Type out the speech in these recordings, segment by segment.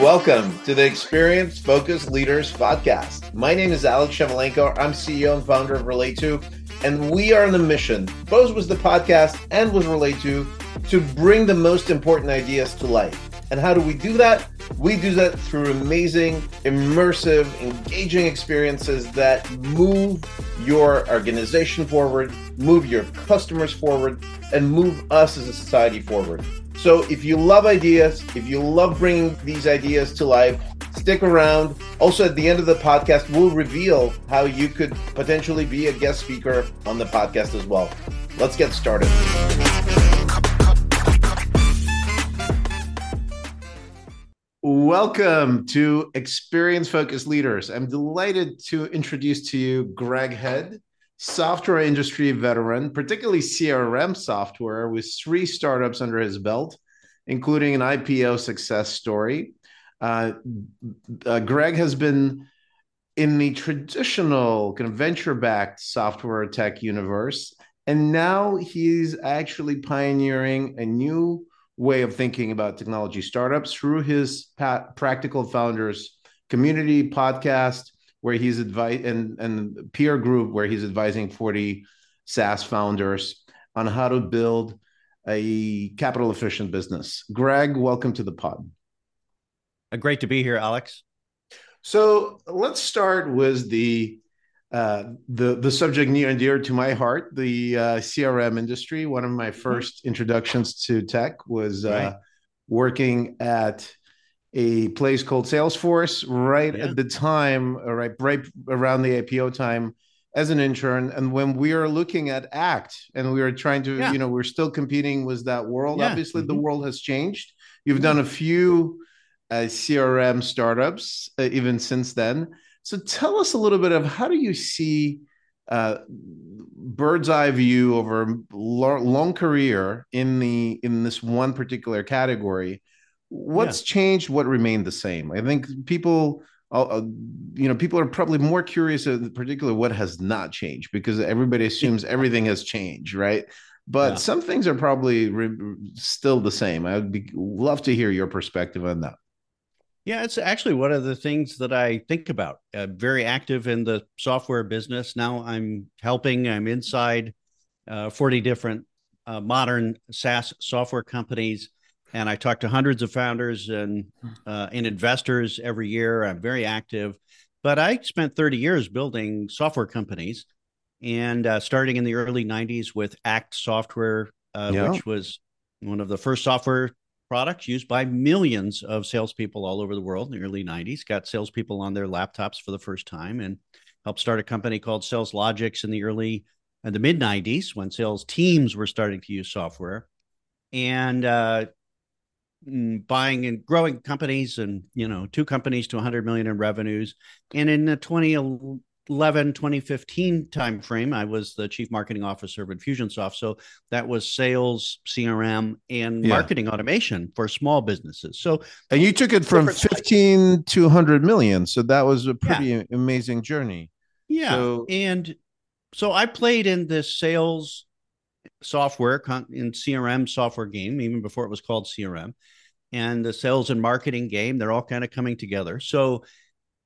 Welcome to the Experience Focused Leaders podcast. My name is Alex Shevelenko. I'm CEO and founder of Relate2, and we are on a mission, both with the podcast and with Relate2, to bring the most important ideas to life. And how do we do that? We do that through amazing, immersive, engaging experiences that move your organization forward, move your customers forward, and move us as a society forward. So if you love ideas, if you love bringing these ideas to life, stick around. Also, at the end of the podcast, we'll reveal how you could potentially be a guest speaker on the podcast as well. Let's get started. Welcome to Experience Focused Leaders. I'm delighted to introduce to you Greg Head, software industry veteran, particularly CRM software, with three startups under his belt, including an IPO success story. Uh, uh, Greg has been in the traditional kind of venture backed software tech universe, and now he's actually pioneering a new way of thinking about technology startups through his Practical Founders community podcast, where he's advice and and peer group where he's advising 40 SaaS founders on how to build a capital efficient business. Greg, welcome to the pod. Uh, great to be here, Alex. So let's start with the uh, the the subject near and dear to my heart, the uh, CRM industry. One of my 1st mm-hmm. introductions to tech was uh, working at a place called Salesforce right yeah. at the time, uh, right right around the IPO time as an intern. And when we are looking at ACT and we are trying to, yeah. you know, we're still competing with that world. Yeah. Obviously, mm-hmm. the world has changed. You've done a few uh, CRM startups uh, even since then. So tell us a little bit of how do you see uh, bird's eye view over long career in the in this one particular category. What's yeah. changed? What remained the same? I think people, uh, uh you know, people are probably more curious, in particular, what has not changed because everybody assumes everything has changed, right? But yeah. some things are probably re- still the same. I would be, love to hear your perspective on that. Yeah, it's actually one of the things that I think about. Uh, very active in the software business. Now I'm helping, I'm inside uh, 40 different uh, modern SaaS software companies. And I talk to hundreds of founders and, uh, and investors every year. I'm very active. But I spent 30 years building software companies and uh, starting in the early 90s with Act Software, uh, yeah. which was one of the first software products used by millions of salespeople all over the world in the early 90s. Got salespeople on their laptops for the first time and helped start a company called SalesLogix in the early and the mid 90s when sales teams were starting to use software and uh, mm, buying and growing companies and you know two companies to 100 million in revenues and in the 20 2011 2015 timeframe i was the chief marketing officer of infusionsoft. So that was sales crm and yeah. marketing automation for small businesses. So and you took it from 15 to 100 million. So that was a pretty yeah. amazing journey. Yeah. So, and so i played in this sales software in crm software game even before it was called crm and the sales and marketing game they're all kind of coming together. So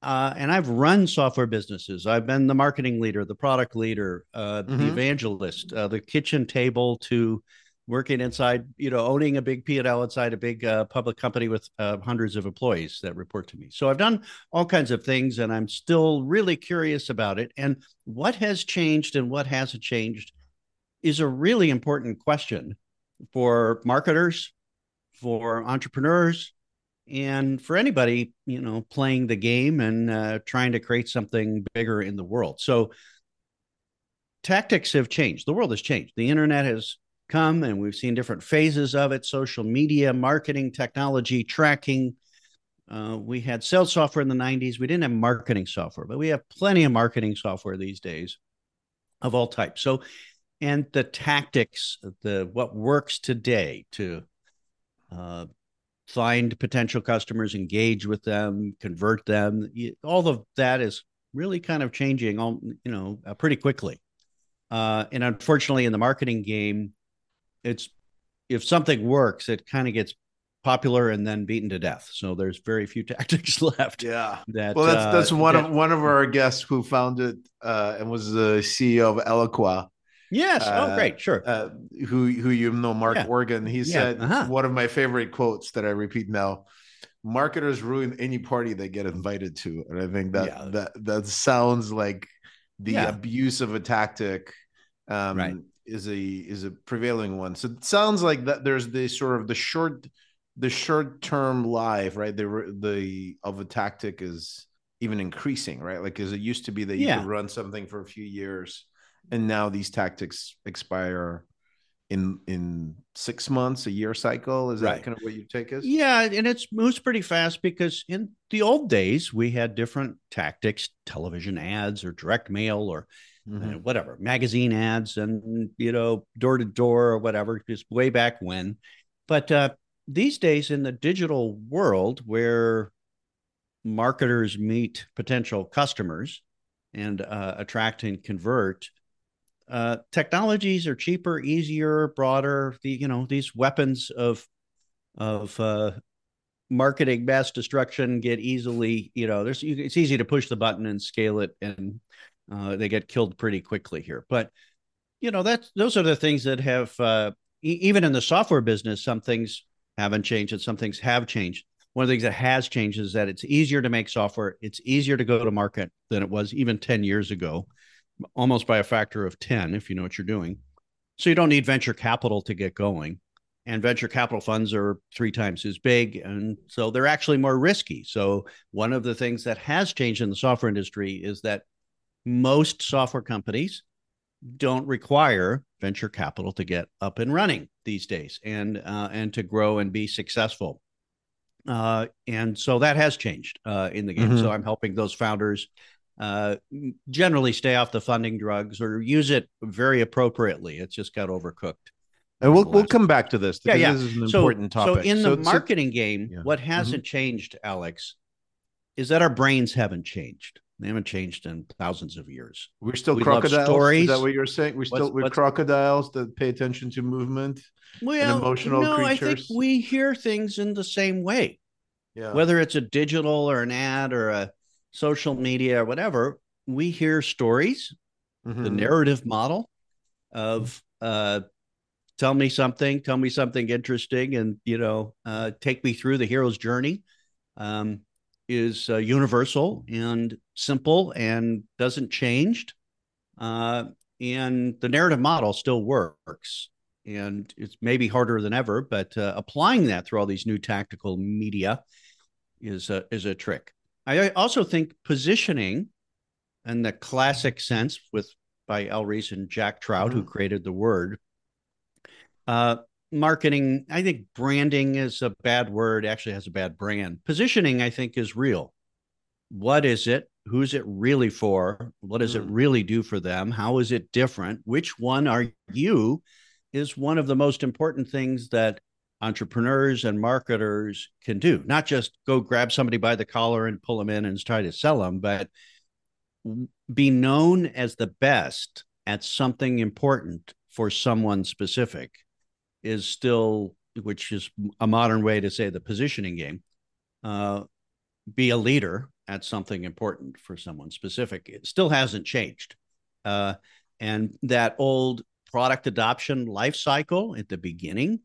uh, and I've run software businesses. I've been the marketing leader, the product leader, uh, mm-hmm. the evangelist, uh, the kitchen table to working inside, you know, owning a big P&L inside a big uh, public company with uh, hundreds of employees that report to me. So I've done all kinds of things and I'm still really curious about it. And what has changed and what hasn't changed is a really important question for marketers, for entrepreneurs, and for anybody you know playing the game and uh, trying to create something bigger in the world. So tactics have changed. The world has changed. The internet has come and we've seen different phases of it. Social media marketing technology tracking. Uh, we had sales software in the 90s we didn't have marketing software but we have plenty of marketing software these days of all types. So and the tactics the what works today to uh, find potential customers, engage with them, convert them. All of that is really kind of changing, all you know, uh, pretty quickly. Uh, and unfortunately, in the marketing game, it's if something works, it kind of gets popular and then beaten to death. So there's very few tactics left. Yeah. That well, that's that's uh, one that, of one of our guests who founded uh, and was the CEO of Eloqua. Yes. Oh, uh, oh, great. Sure. Uh, who who you know, Mark yeah. Organ. He yeah. said uh-huh. one of my favorite quotes that I repeat now. Marketers ruin any party they get invited to, and I think that yeah. that that sounds like the abuse of a tactic um, right. is a is a prevailing one. So it sounds like that there's the sort of the short the short term life, right? The the of a tactic is even increasing, right? Like as it used to be that you could run something for a few years, and now these tactics expire in in six months, a year cycle. Is that right. kind of what you take is? Yeah, and it's moves pretty fast because in the old days we had different tactics, television ads or direct mail or mm-hmm. uh, whatever, magazine ads and you know door to door or whatever, just way back when. But uh, these days in the digital world where marketers meet potential customers and uh, attract and convert uh, technologies are cheaper easier broader the you know these weapons of of uh, marketing mass destruction get easily you know there's it's easy to push the button and scale it and uh, they get killed pretty quickly here but you know that's those are the things that have uh, e- even in the software business some things haven't changed and some things have changed. One of the things that has changed is that it's easier to make software. It's easier to go to market than it was even 10 years ago, almost by a factor of 10, if you know what you're doing. So you don't need venture capital to get going. And venture capital funds are three times as big. And so they're actually more risky. So, one of the things that has changed in the software industry is that most software companies don't require venture capital to get up and running these days and uh, and to grow and be successful. Uh, and so that has changed uh, in the game. Mm-hmm. So I'm helping those founders uh, generally stay off the funding drugs or use it very appropriately. It's just got overcooked. And we'll we'll come back to this. Yeah, yeah. This is an so, important topic. So in the so, marketing so, game, yeah. what hasn't mm-hmm. changed, Alex, is that our brains haven't changed. They haven't changed in thousands of years. We're still we crocodiles. Stories. Is that what you're saying? We're still we're crocodiles that pay attention to movement well, and emotional no, creatures. I think we hear things in the same way. Yeah. Whether it's a digital or an ad or a social media or whatever, we hear stories, mm-hmm. the narrative model of uh, tell me something, tell me something interesting, and you know, uh, take me through the hero's journey. Um, is uh, universal and simple and doesn't change. Uh, and the narrative model still works. And it's maybe harder than ever, but uh, applying that through all these new tactical media is a, is a trick. I also think positioning in the classic sense with by Al Ries and Jack Trout, mm-hmm. who created the word, uh, marketing, I think branding is a bad word, actually has a bad brand. Positioning, I think, is real. What is it? Who's it really for? What does mm. it really do for them? How is it different? Which one are you? Is one of the most important things that entrepreneurs and marketers can do. Not just go grab somebody by the collar and pull them in and try to sell them, but be known as the best at something important for someone specific is still, which is a modern way to say the positioning game, uh, be a leader at something important for someone specific. It still hasn't changed. Uh, and that old product adoption life cycle at the beginning,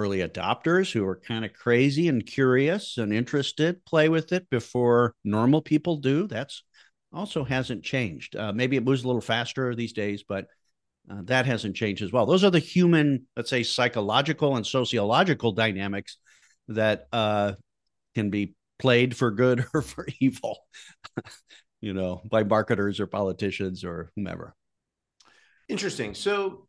early adopters who are kind of crazy and curious and interested play with it before normal people do. That's also hasn't changed. Uh, maybe it moves a little faster these days, but uh, that hasn't changed as well. Those are the human, let's say, psychological and sociological dynamics that uh, can be played for good or for evil, you know, by marketers or politicians or whomever. Interesting. So,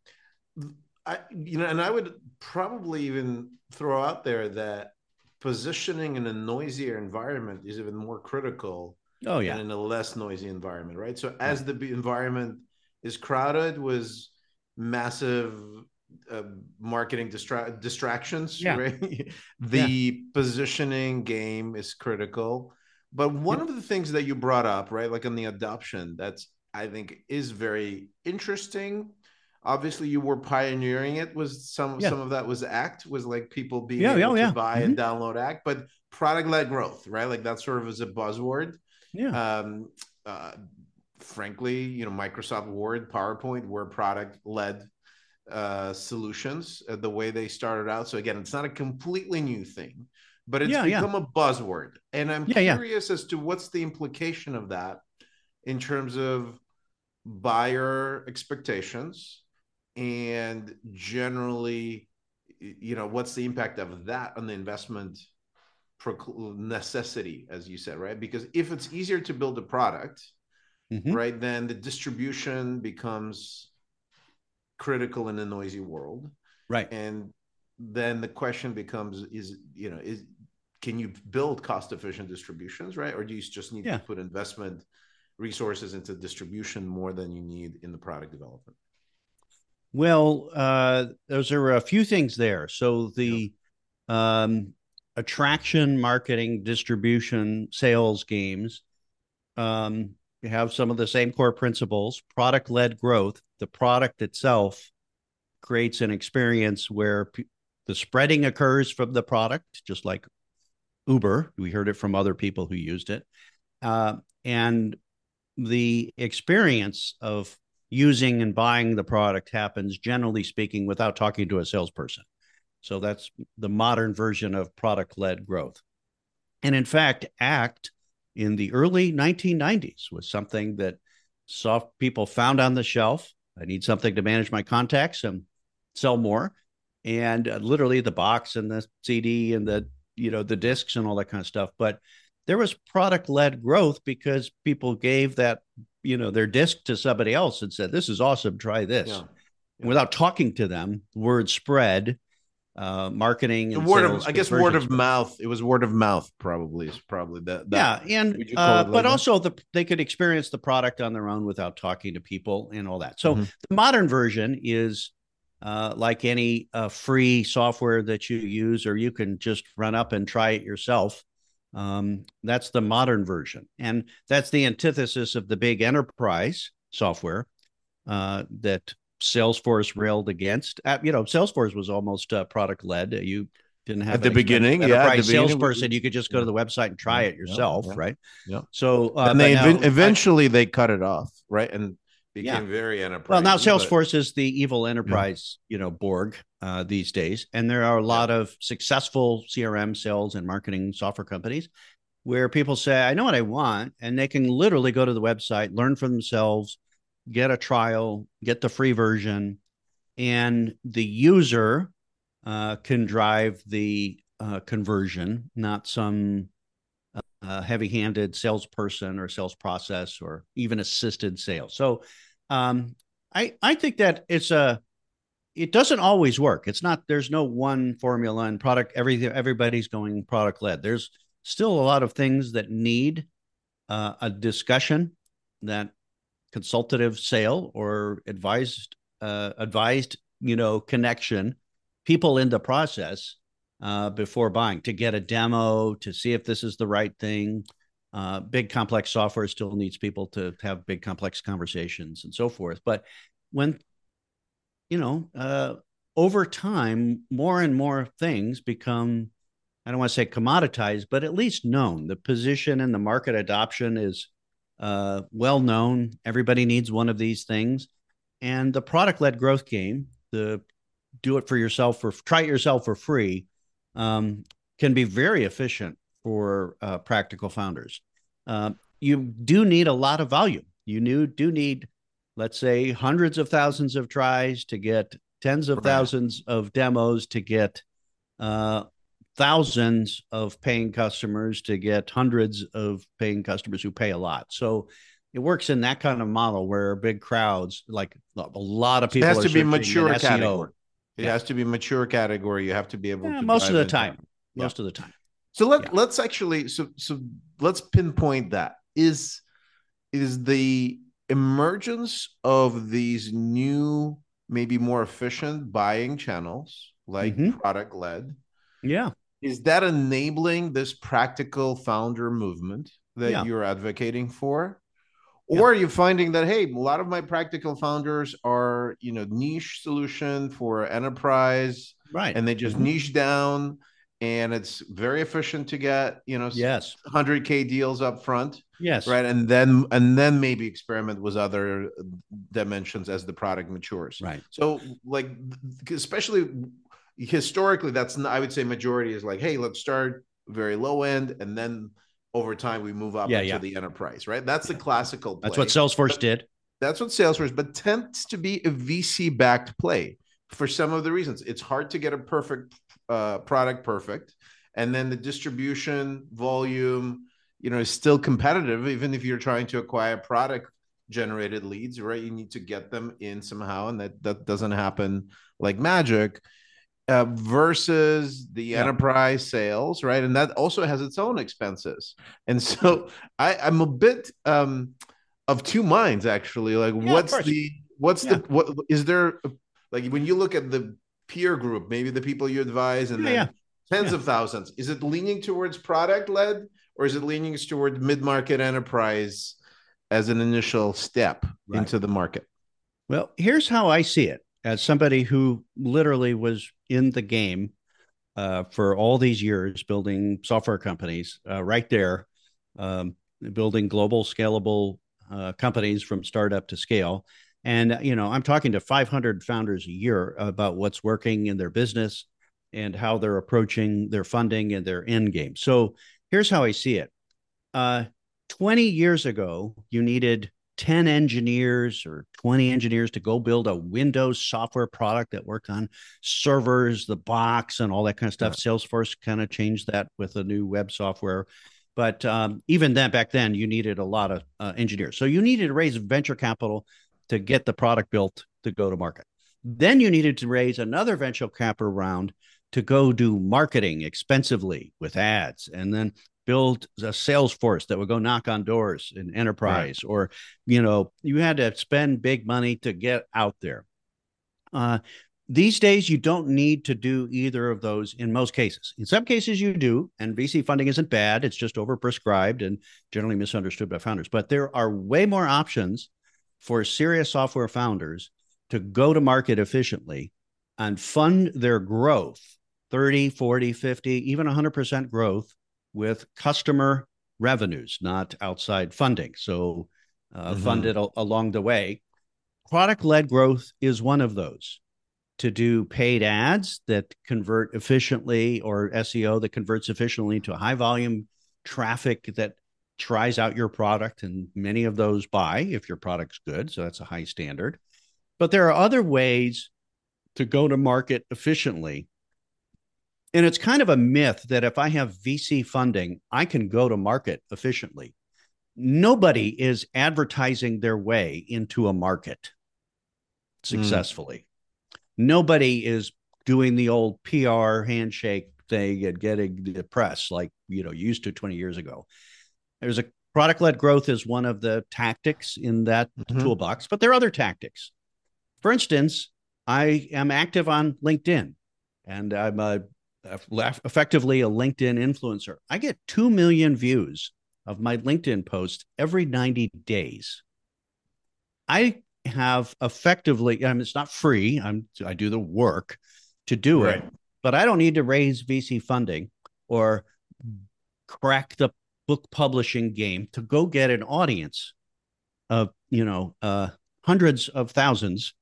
I, you know, and I would probably even throw out there that positioning in a noisier environment is even more critical. Oh yeah, in a less noisy environment, right? So as the environment is crowded was massive uh, marketing distra- distractions yeah. right the yeah. positioning game is critical but one of the things that you brought up right like on the adoption that's i think is very interesting obviously you were pioneering it was some Yeah. some of that was act was like people being Yeah, able yeah, to buy and download act but product led growth right? Like that sort of is a buzzword. Yeah. um uh frankly you know microsoft word powerpoint were product led uh solutions uh, the way they started out. So again it's not a completely new thing but it's become a buzzword. And i'm curious as to what's the implication of that in terms of buyer expectations and generally you know what's the impact of that on the investment necessity as you said right because if it's easier to build a product Mhm. right then the distribution becomes critical in a noisy world Right. and then the question becomes is you know is can you build cost efficient distributions right or do you just need Yeah. to put investment resources into distribution more than you need in the product development Well, uh, those are a few things there. So the um, attraction, marketing, distribution, sales games um, have some of the same core principles. Product led growth. The product itself creates an experience where p- the spreading occurs from the product, just like Uber. We heard it from other people who used it, uh, and the experience of using and buying the product happens generally speaking without talking to a salesperson. So that's the modern version of product led growth. And in fact, ACT in the early 1990s was something that soft people found on the shelf. I need something to manage my contacts and sell more. And uh, literally the box and the CD and the, you know, the discs and all that kind of stuff. But there was product led growth because people gave that you know their disc to somebody else and said this is awesome try this. Yeah. And without talking to them word spread uh marketing the and word of i guess word of mouth it was word of mouth probably is probably that, that yeah and would you call uh but also the they could experience the product on their own without talking to people and all that. So Mhm. the modern version is uh, like any uh, free software that you use, or you can just run up and try it yourself. Um, that's the modern version. And that's the antithesis of the big enterprise software uh, that Salesforce railed against. Uh, you know, Salesforce was almost uh, product led. You didn't have At the beginning, yeah, at the beginning, salesperson. You could just go to the website and try Yeah, it yourself, yeah, right? yeah. So, uh, and they even- now- eventually they cut it off right and Yeah. became very enterprise well, now Salesforce is the evil enterprise, you know, Borg uh, these days, and there are a lot of successful CRM sales and marketing software companies where people say, "I know what I want," and they can literally go to the website, learn for themselves, get a trial, get the free version, and the user uh, can drive the uh, conversion, not some uh, heavy-handed salesperson or sales process or even assisted sales. So um, I I think that it's a it doesn't always work. It's not there's no one formula and product everything everybody's going product led. There's still a lot of things that need uh, a discussion that consultative sale or advised uh, advised you know connection people in the process uh, before buying to get a demo to see if this is the right thing. Uh, big complex software still needs people to have big complex conversations and so forth. But when you know uh, over time, more and more things become I don't want to say commoditized, but at least known. The position and the market adoption is uh, well known. Everybody needs one of these things, and the product led growth game, the do it for yourself for try it yourself for free um, can be very efficient for uh, practical founders. Uh, you do need a lot of volume. You do, do need, let's say, hundreds of thousands of tries to get tens of Right. thousands of demos to get uh, thousands of paying customers to get hundreds of paying customers who pay a lot. So it works in that kind of model where big crowds, like a lot of it people, has are to be mature SEO. category it Yeah. has to be mature category you have to be able Yeah, to most of the time. Most of the time. So let Yeah. let's actually so so let's pinpoint that is is the emergence of these new maybe more efficient buying channels like Mhm. product led Yeah. is that enabling this practical founder movement that Yeah. you're advocating for Yeah. or are you finding that hey a lot of my practical founders are you know niche solution for enterprise, right? And they just mm-hmm. niche down, and it's very efficient to get you know yes 100k deals up front. Yes, right, and then and then maybe experiment with other dimensions as the product matures. Right. So like especially historically, that's not, I would say majority is like, hey, let's start very low end and then over time we move up yeah, into yeah. the enterprise, right? That's the classical play. That's what Salesforce but did. That's what Salesforce, but tends to be a VC backed play for some of the reasons. It's hard to get a perfect uh, product perfect. And then the distribution volume, you know, is still competitive, even if you're trying to acquire product generated leads, right? You need to get them in somehow, and that that doesn't happen like magic uh, versus the yeah. enterprise sales, right? And that also has its own expenses. And so I, I'm a bit um, of two minds actually. Like, yeah, what's the what's yeah. the what is there like when you look at the peer group, maybe the people you advise, and then tens of thousands, is it leaning towards product led or is it leaning towards mid market enterprise as an initial step right. into the market? Well, here's how I see it as somebody who literally was in the game uh, for all these years building software companies uh, right there, um, building global scalable uh, companies from startup to scale. And, you know, I'm talking to 500 founders a year about what's working in their business and how they're approaching their funding and their end game. So here's how I see it. Uh, 20 years ago, you needed 10 engineers or 20 engineers to go build a Windows software product that worked on servers, the box, and all that kind of stuff. Yeah. Salesforce kind of changed that with a new web software. But um, even then, back then, you needed a lot of uh, engineers. So you needed to raise venture capital to get the product built to go to market. Then you needed to raise another venture capital round to go do marketing expensively with ads and then build a sales force that would go knock on doors in enterprise right. or you know you had to spend big money to get out there uh, these days you don't need to do either of those in most cases in some cases you do and vc funding isn't bad it's just overprescribed and generally misunderstood by founders but there are way more options for serious software founders to go to market efficiently and fund their growth 30 40 50 even 100% growth with customer revenues, not outside funding. So uh, mm-hmm. funded a- along the way. Product led growth is one of those. To do paid ads that convert efficiently or SEO that converts efficiently to high volume traffic that tries out your product, and many of those buy if your product's good. So that's a high standard. But there are other ways to go to market efficiently and it's kind of a myth that if I have VC funding, I can go to market efficiently. Nobody is advertising their way into a market hmm. successfully. Nobody is doing the old PR handshake thing and getting the press like you know used to 20 years ago. There's a product led growth is one of the tactics in that mm-hmm. toolbox, but there are other tactics. For instance, I am active on LinkedIn and I'm a effectively a LinkedIn influencer. I get 2 million views of my LinkedIn post every 90 days. I have effectively, I mean, it's not free. I'm, I do the work to do right. it, but I don't need to raise VC funding or crack the book publishing game to go get an audience of, you know, uh, hundreds of thousands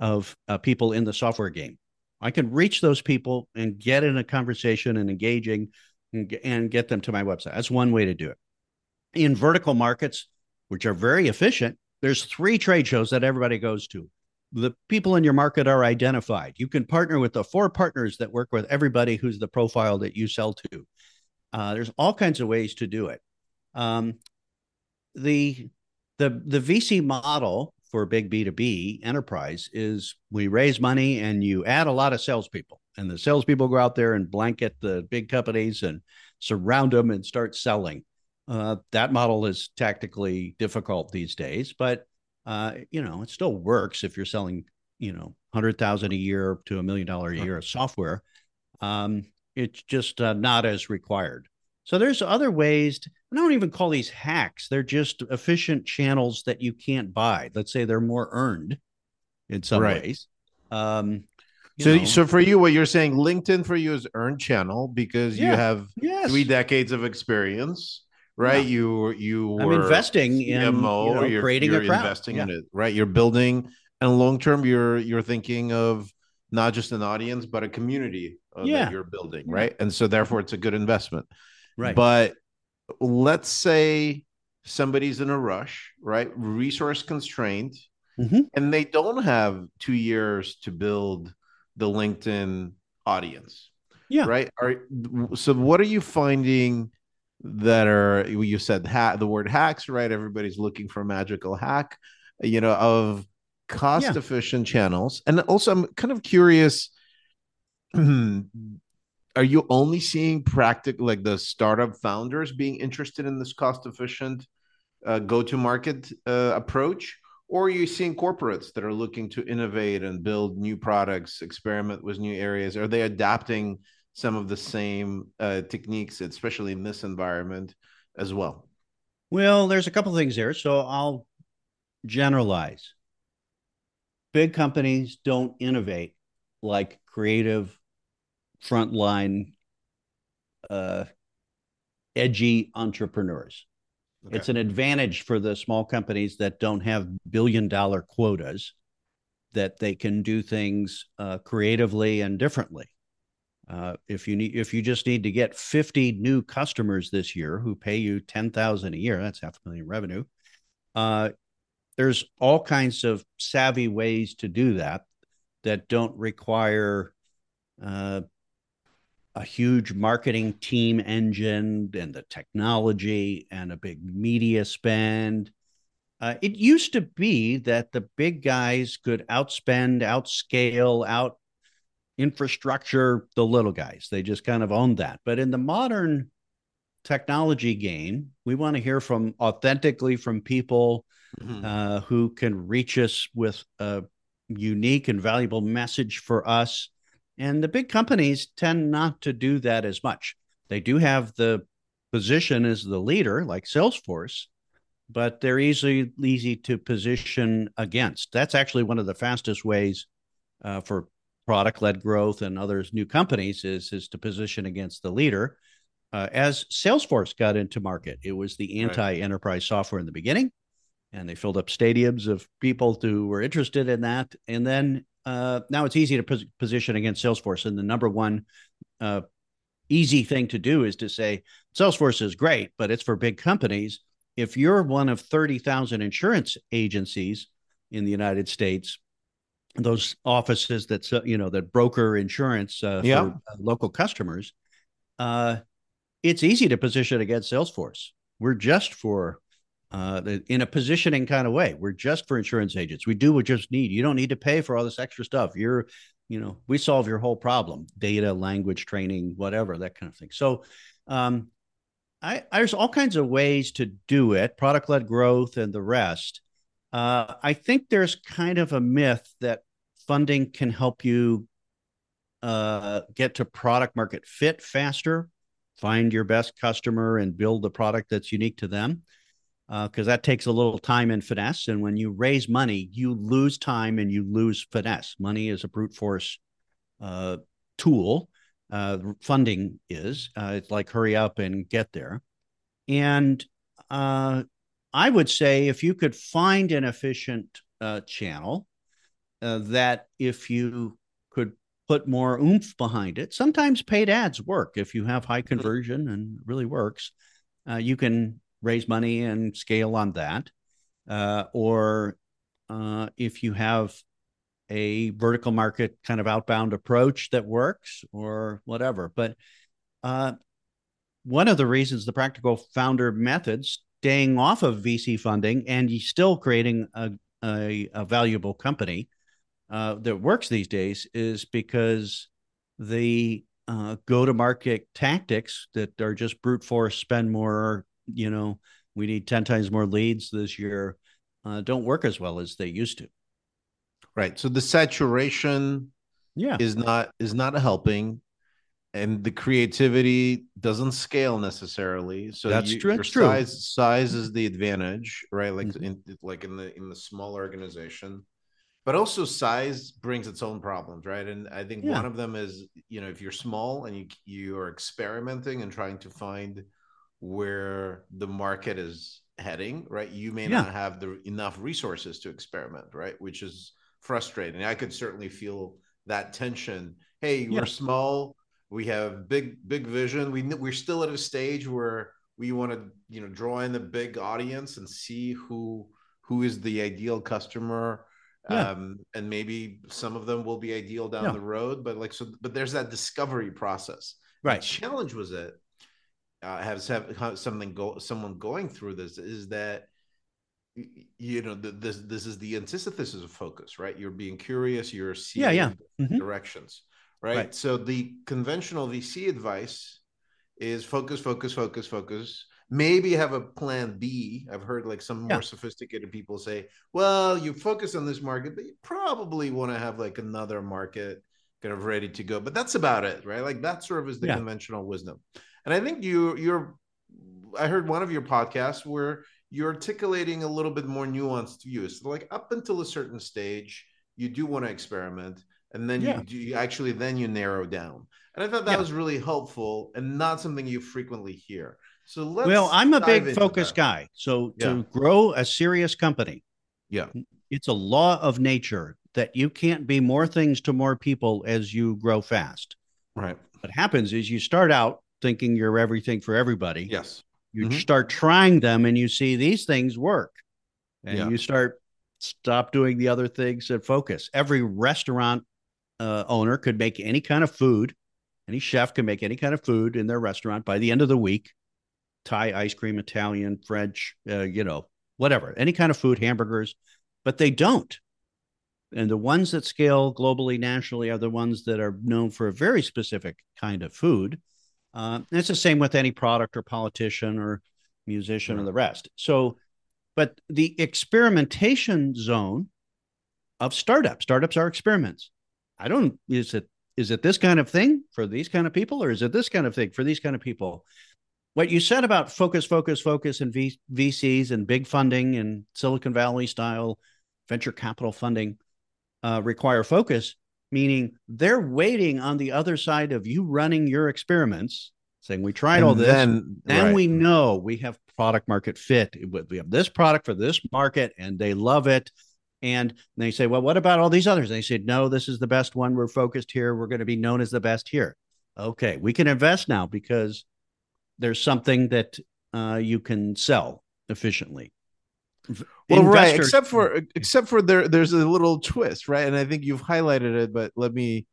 of uh, people in the software game. I can reach those people and get in a conversation and engaging and, and get them to my website. That's one way to do it. In vertical markets, which are very efficient, there's three trade shows that everybody goes to. The people in your market are identified. You can partner with the four partners that work with everybody who's the profile that you sell to. Uh, there's all kinds of ways to do it. Um, the the the VC model for big B2B enterprise is we raise money and you add a lot of salespeople. And the salespeople go out there and blanket the big companies and surround them and start selling. Uh, that model is tactically difficult these days, but uh, you know it still works if you're selling you know hundred thousand a year to a million dollar a year of software. Um, it's just uh, not as required. So there's other ways. To, I don't even call these hacks. They're just efficient channels that you can't buy. Let's say they're more earned. in some right. ways. Um, so, know. so for you, what you're saying, LinkedIn for you is earned channel because yeah. you have yes. three decades of experience, right? Yeah. You you I'm investing CMO, in you know, you're, creating you're a crowd. investing yeah. in it, right? You're building, and long term, you're you're thinking of not just an audience but a community uh, yeah. that you're building, right? And so therefore, it's a good investment, right? But let's say somebody's in a rush, right? Resource constrained, mm-hmm. and they don't have two years to build the LinkedIn audience. Yeah. Right. Are so what are you finding that are you said ha- the word hacks, right? Everybody's looking for a magical hack, you know, of cost yeah. efficient channels. And also I'm kind of curious are you only seeing practical like the startup founders being interested in this cost efficient uh, go to market uh, approach or are you seeing corporates that are looking to innovate and build new products experiment with new areas are they adapting some of the same uh, techniques especially in this environment as well well there's a couple things there so i'll generalize big companies don't innovate like creative frontline uh, edgy entrepreneurs Okay. It's an advantage for the small companies that don't have billion dollar quotas that they can do things uh, creatively and differently. Uh, if you need, if you just need to get 50 new customers this year who pay you 10,000 a year, that's half a million revenue. Uh, there's all kinds of savvy ways to do that that don't require uh, a huge marketing team engine and the technology and a big media spend. Uh, it used to be that the big guys could outspend, outscale, out infrastructure the little guys. They just kind of owned that. But in the modern technology game, we want to hear from authentically from people mm-hmm. uh, who can reach us with a unique and valuable message for us and the big companies tend not to do that as much. They do have the position as the leader, like Salesforce, but they're easy easy to position against. That's actually one of the fastest ways uh, for product led growth and others new companies is is to position against the leader. Uh, as Salesforce got into market, it was the anti enterprise software in the beginning, and they filled up stadiums of people who were interested in that. And then uh, now it's easy to pos- position against Salesforce. And the number one uh, easy thing to do is to say Salesforce is great, but it's for big companies. If you're one of 30,000 insurance agencies in the United States, those offices that you know that broker insurance uh, yeah. for uh, local customers, uh, it's easy to position against Salesforce. We're just for uh, in a positioning kind of way. We're just for insurance agents. We do what just need. You don't need to pay for all this extra stuff. You're, you know, we solve your whole problem: data, language training, whatever that kind of thing. So, um, I, there's all kinds of ways to do it, product led growth and the rest. Uh, I think there's kind of a myth that funding can help you uh, get to product market fit faster, find your best customer, and build the product that's unique to them because uh, that takes a little time and finesse. And when you raise money, you lose time and you lose finesse. Money is a brute force uh, tool. Uh, funding is. Uh, it's like hurry up and get there. And uh, I would say if you could find an efficient uh, that if you could put more oomph behind it, sometimes paid ads work if you have high hmm. conversion and really works. you can raise money and scale on that. Uh, or uh, if you have a vertical market kind of outbound approach that works or whatever. But uh, one of the reasons the practical founder method staying off of VC funding and still creating a, a, a valuable company uh, that works these days is because the uh, go to market tactics that are just brute force, spend more, you know, we need 10 times more leads this year, uh, don't work as well as they used to. Right. So the saturation yeah. is not is not helping and the creativity doesn't scale necessarily. So that's you, true. Size, true. size is the advantage, right? Like mm-hmm. in like in the in the small organization. But also size brings its own problems, right? And I think Yeah. one of them is, you know, if you're small and you you are experimenting and trying to find where the market is heading, right? You may Yeah. not have the enough resources to experiment, right? Which is frustrating. I could certainly feel that tension. Hey, Yeah. we're small. We have big big vision. We we're still at a stage where we want to, you know, draw in the big audience and see who who is the ideal customer Yeah. um and maybe some of them will be ideal down Yeah. the road but like so but there's that discovery process Right. the challenge was it uh, has have something go someone going through this is that you know th- this this is the antithesis of focus right you're being curious you're seeing Yeah, yeah. Mhm. directions right? Right. so the conventional vc advice is focus focus focus focus maybe have a plan b. I've heard like some more sophisticated people say well you focus on this market but you probably want to have like another market kind of ready to go. But that's about it right? Like that sort of is the Yeah. conventional wisdom. And i think you you're i heard one of your podcasts where you're articulating a little bit more nuanced views. So like up until a certain stage you do want to experiment and then Yeah. you do you actually then you narrow down. And i thought that Yeah. was really helpful and not something you frequently hear so let's well, I'm a big focus that. guy. So Yeah. to grow a serious company, yeah it's a law of nature that you can't be more things to more people as you grow fast. right What happens is you start out thinking you're everything for everybody. yes You Mhm. start trying them and you see these things work. And Yeah. you start stop doing the other things and focus. Every restaurant uh, owner could make any kind of food. Any chef can make any kind of food in their restaurant by the end of the week. Thai ice cream, Italian, French, uh, you know, whatever, any kind of food, hamburgers, but they don't. And the ones that scale globally, nationally, are the ones that are known for a very specific kind of food. Uh, it's the same with any product or politician or musician or the rest. So, but the experimentation zone of startups, startups are experiments. I don't, is it, is it this kind of thing for these kind of people or is it this kind of thing for these kind of people? What you said about focus, focus, focus and v- VCs and big funding and Silicon Valley style venture capital funding uh, require focus, meaning they're waiting on the other side of you running your experiments, saying, We tried all this. then, Then right. we know we have product market fit. We have this product for this market and they love it. And they say, Well, what about all these others? And they said, No, this is the best one. We're focused here. We're going to be known as the best here. Okay, we can invest now because there's something that uh, you can sell efficiently. well right except for except for there there's a little twist right and i think you've highlighted it but let me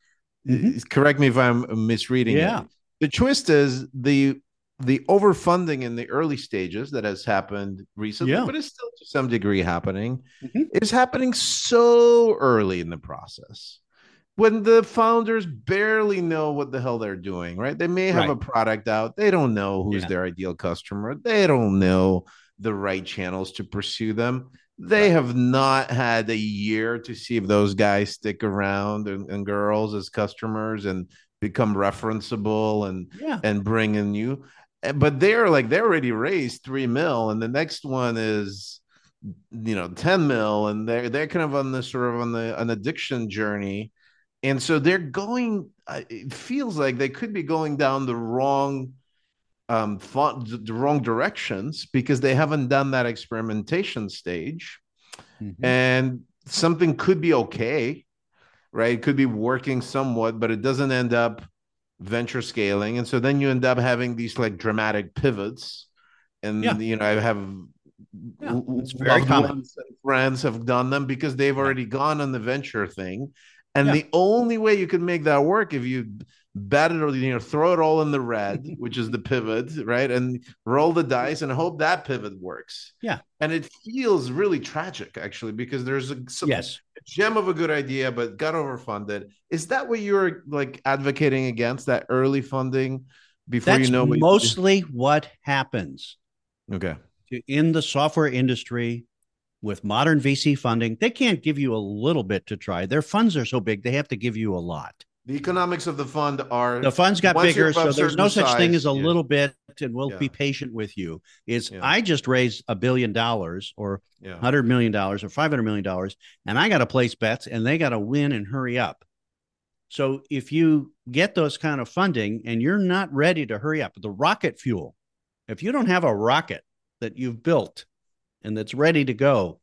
Mhm. correct me if i'm misreading Yeah. it the twist is the the overfunding in the early stages that has happened recently Yeah. but it's still to some degree happening Mhm. is happening so early in the process when the founders barely know what the hell they're doing right? They may have Right. a product out. They don't know who's Yeah. their ideal customer. They don't know the right channels to pursue them. They have not had a year to see if those guys stick around and, and girls as customers and become referenceable and Yeah. and bring in you Eh, but they're like they already raised three mil and the next one is you know 10 mil and they're they're kind of on this sort of on the an addiction journey and so they're going uh, it feels like they could be going down the wrong um font, the wrong directions because they haven't done that experimentation stage. Mhm. and something could be okay right? It could be working somewhat but it doesn't end up venture scaling. And so then you end up having these like dramatic pivots. And Yeah. you know i have Yeah, it's very common. friends have done them because they've already gone on the venture thing and Yeah. the only way you could make that work if you bet it or you know throw it all in the red which is the pivot right and roll the dice and hope that pivot works Yeah. and it feels really tragic actually because there's a some Yes. gem of a good idea but got overfunded is that what you're like advocating against that early funding before That's you know what mostly what happens okay in the software industry with modern VC funding. They can't give you a little bit to try. Their funds are so big, they have to give you a lot. The economics of the fund are the funds got bigger, so there's no such size, thing as a yeah. little bit, and we'll yeah. be patient with you. Is yeah. I just raised a billion dollars, or hundred million dollars, or five hundred million dollars, and I got to place bets, and they got to win and hurry up. So if you get those kind of funding and you're not ready to hurry up, the rocket fuel, if you don't have a rocket that you've built and that's ready to go,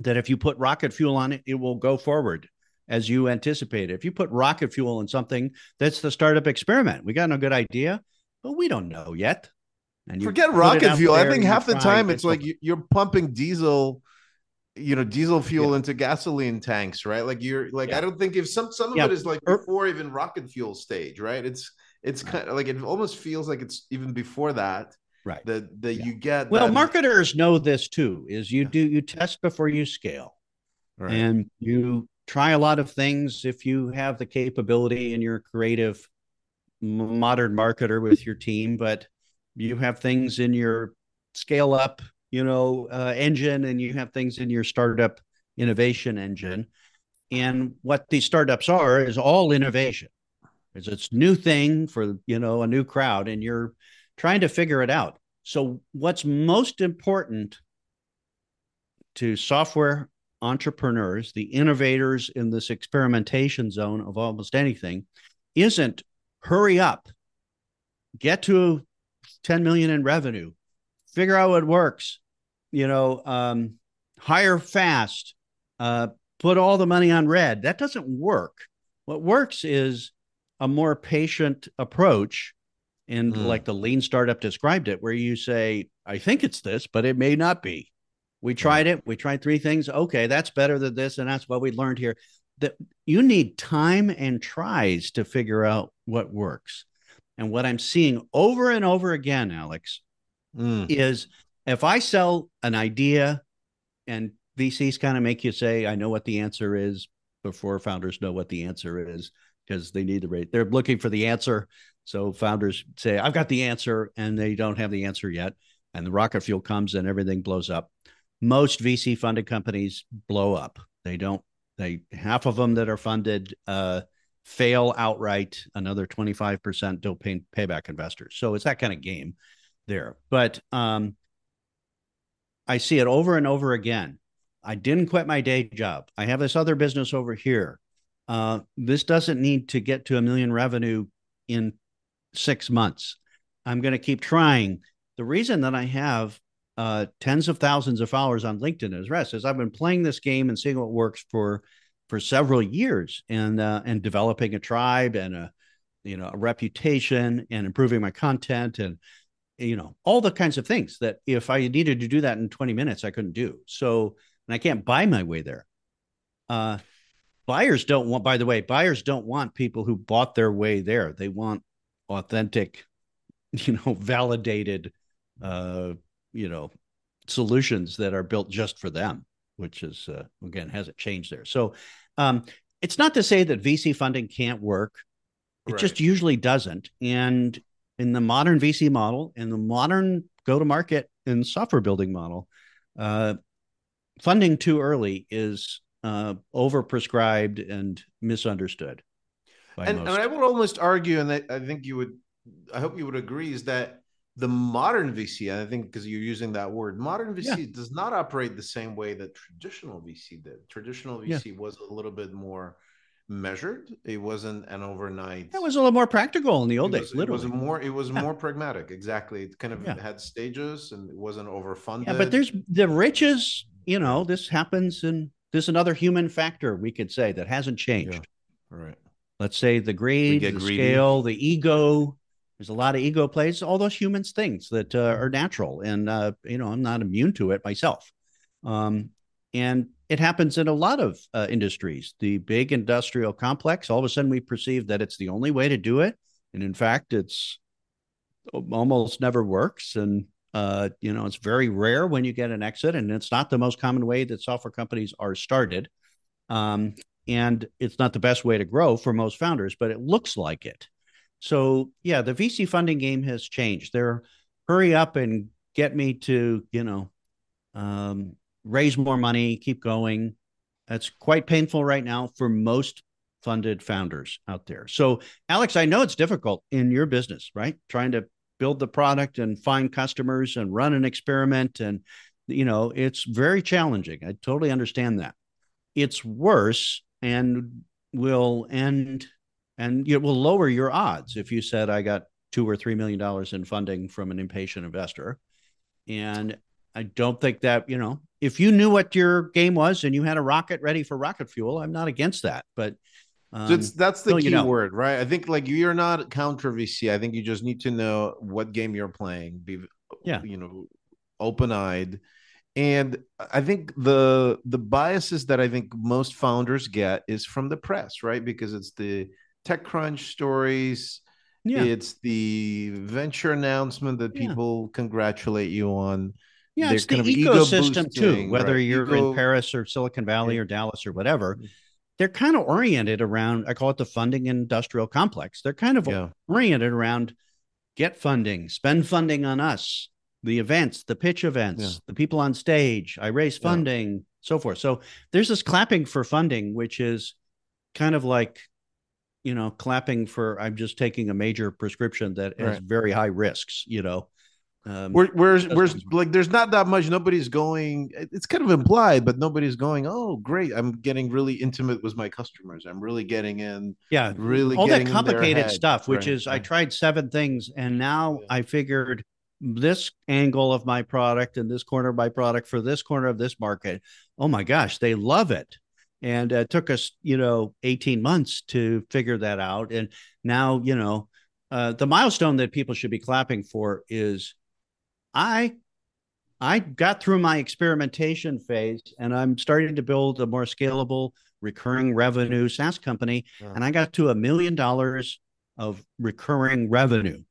that if you put rocket fuel on it, it will go forward as you anticipated. If you put rocket fuel in something, that's the startup experiment. We got no good idea, but we don't know yet. And forget rocket fuel. I think half the time it's like you're pumping diesel, you know, diesel fuel yeah. into gasoline tanks, right? Like you're like yeah. I don't think if some some of yeah. it is like er before even rocket fuel stage, right? It's it's kind of like it almost feels like it's even before that right. that that yeah. you get well that... marketers know this too is you do you test before you scale. Right. and you try a lot of things if you have the capability and you're a creative modern marketer with your team but you have things in your scale up you know uh, engine and you have things in your startup innovation engine. And what these startups are is all innovation. It's it's new thing for you know a new crowd and you're trying to figure it out. So, what's most important to software entrepreneurs, the innovators in this experimentation zone of almost anything, isn't hurry up, get to 10 million in revenue, figure out what works, you know, um, hire fast, uh, put all the money on red. That doesn't work. What works is a more patient approach and mm. like the lean startup described it, where you say, I think it's this, but it may not be. We tried it. We tried three things. Okay, that's better than this. And that's what we learned here. That you need time and tries to figure out what works. And what I'm seeing over and over again, Alex, mm. is if I sell an idea and VCs kind of make you say, I know what the answer is before founders know what the answer is because they need the rate. They're looking for the answer. So founders say, I've got the answer, and they don't have the answer yet. And the rocket fuel comes and everything blows up. Most VC funded companies blow up. They don't, they half of them that are funded uh, fail outright. Another 25% don't pay payback investors. So it's that kind of game there. But um, I see it over and over again. I didn't quit my day job. I have this other business over here. Uh, this doesn't need to get to a million revenue in six months. I'm going to keep trying. The reason that I have uh, tens of thousands of followers on LinkedIn as rest is I've been playing this game and seeing what works for for several years and uh, and developing a tribe and a you know a reputation and improving my content and you know all the kinds of things that if I needed to do that in 20 minutes I couldn't do. So and I can't buy my way there. Uh, buyers don't want by the way buyers don't want people who bought their way there they want authentic you know validated uh you know solutions that are built just for them which is uh, again hasn't changed there so um it's not to say that vc funding can't work it right. just usually doesn't and in the modern vc model in the modern go to market and software building model uh funding too early is uh, overprescribed and misunderstood. And, and, I would almost argue, and I think you would, I hope you would agree, is that the modern VC, I think because you're using that word, modern VC yeah. does not operate the same way that traditional VC did. Traditional VC yeah. was a little bit more measured. It wasn't an overnight. That was a little more practical in the old was, days. Literally, it was more. It was yeah. more pragmatic. Exactly. It kind of had stages, and it wasn't overfunded. Yeah, but there's the riches. You know, this happens and there's another human factor we could say that hasn't changed. Yeah. Right. Let's say the greed, the greedy. scale, the ego. There's a lot of ego plays, all those humans things that uh, are natural, and uh, you know I'm not immune to it myself. Um, and it happens in a lot of uh, industries. The big industrial complex, all of a sudden we perceive that it's the only way to do it, and in fact, it's almost never works. And uh, you know, it's very rare when you get an exit, and it's not the most common way that software companies are started. Um, and it's not the best way to grow for most founders, but it looks like it. So, yeah, the VC funding game has changed. They're hurry up and get me to, you know, um, raise more money, keep going. That's quite painful right now for most funded founders out there. So, Alex, I know it's difficult in your business, right? Trying to build the product and find customers and run an experiment. And, you know, it's very challenging. I totally understand that. It's worse and will end and it will lower your odds if you said, I got two or three million dollars in funding from an impatient investor. And I don't think that, you know, if you knew what your game was and you had a rocket ready for rocket fuel, I'm not against that. But um, so that's the key you know. word, right? I think like you're not counter VC. I think you just need to know what game you're playing. Be, yeah, you know, open eyed. And I think the the biases that I think most founders get is from the press, right? Because it's the TechCrunch stories. Yeah. It's the venture announcement that people yeah. congratulate you on. Yeah, They're it's the ecosystem too, whether right? you're in Paris or Silicon Valley yeah. or Dallas or whatever. Mm they're kind of oriented around i call it the funding industrial complex they're kind of oriented around get funding spend funding on us the events the pitch events yeah. the people on stage i raise funding yeah. so forth so there's this clapping for funding which is kind of like you know clapping for i'm just taking a major prescription that has very high risks you know um, where, where's where's like there's not that much. Nobody's going. It's kind of implied, but nobody's going. Oh, great! I'm getting really intimate with my customers. I'm really getting in. Yeah, really all that complicated stuff. Which right. is, I tried seven things, and now yeah. I figured this angle of my product and this corner of my product for this corner of this market. Oh my gosh, they love it. And it took us, you know, 18 months to figure that out. And now, you know, uh, the milestone that people should be clapping for is I I got through my experimentation phase and I'm starting to build a more scalable recurring revenue SaaS company. And I got to a million dollars of recurring revenue.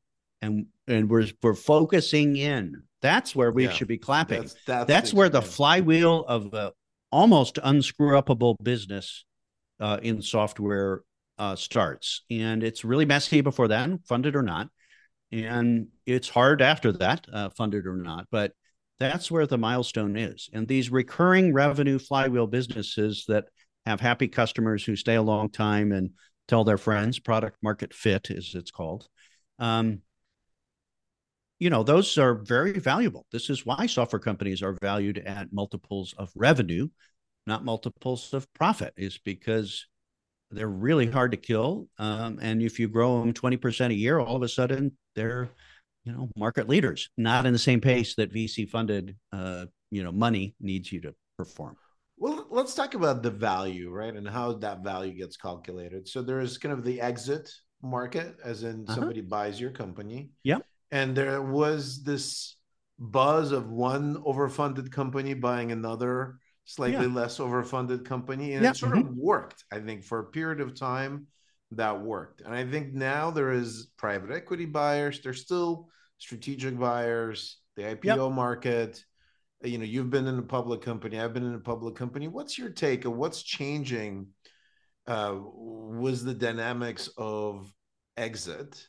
And and we're we're focusing in. That's where we yeah. should be clapping. That's, that's, that's where the flywheel of the almost unscrew-upable business uh, in software uh, starts. And it's really messy before then, funded or not and it's hard after that, uh, funded or not. But that's where the milestone is. And these recurring revenue flywheel businesses that have happy customers who stay a long time and tell their friends, product market fit, as it's called. Um, you know, those are very valuable. This is why software companies are valued at multiples of revenue, not multiples of profit, is because they're really hard to kill. Um, and if you grow them 20% a year, all of a sudden they're, you know, market leaders, not in the same pace that VC funded, uh, you know, money needs you to perform. Well, let's talk about the value, right? And how that value gets calculated. So there is kind of the exit market, as in uh-huh. somebody buys your company. Yeah. And there was this buzz of one overfunded company buying another slightly yeah. less overfunded company and yeah. it sort mm-hmm. of worked i think for a period of time that worked and i think now there is private equity buyers there's still strategic buyers the ipo yep. market you know you've been in a public company i've been in a public company what's your take of what's changing uh, was the dynamics of exit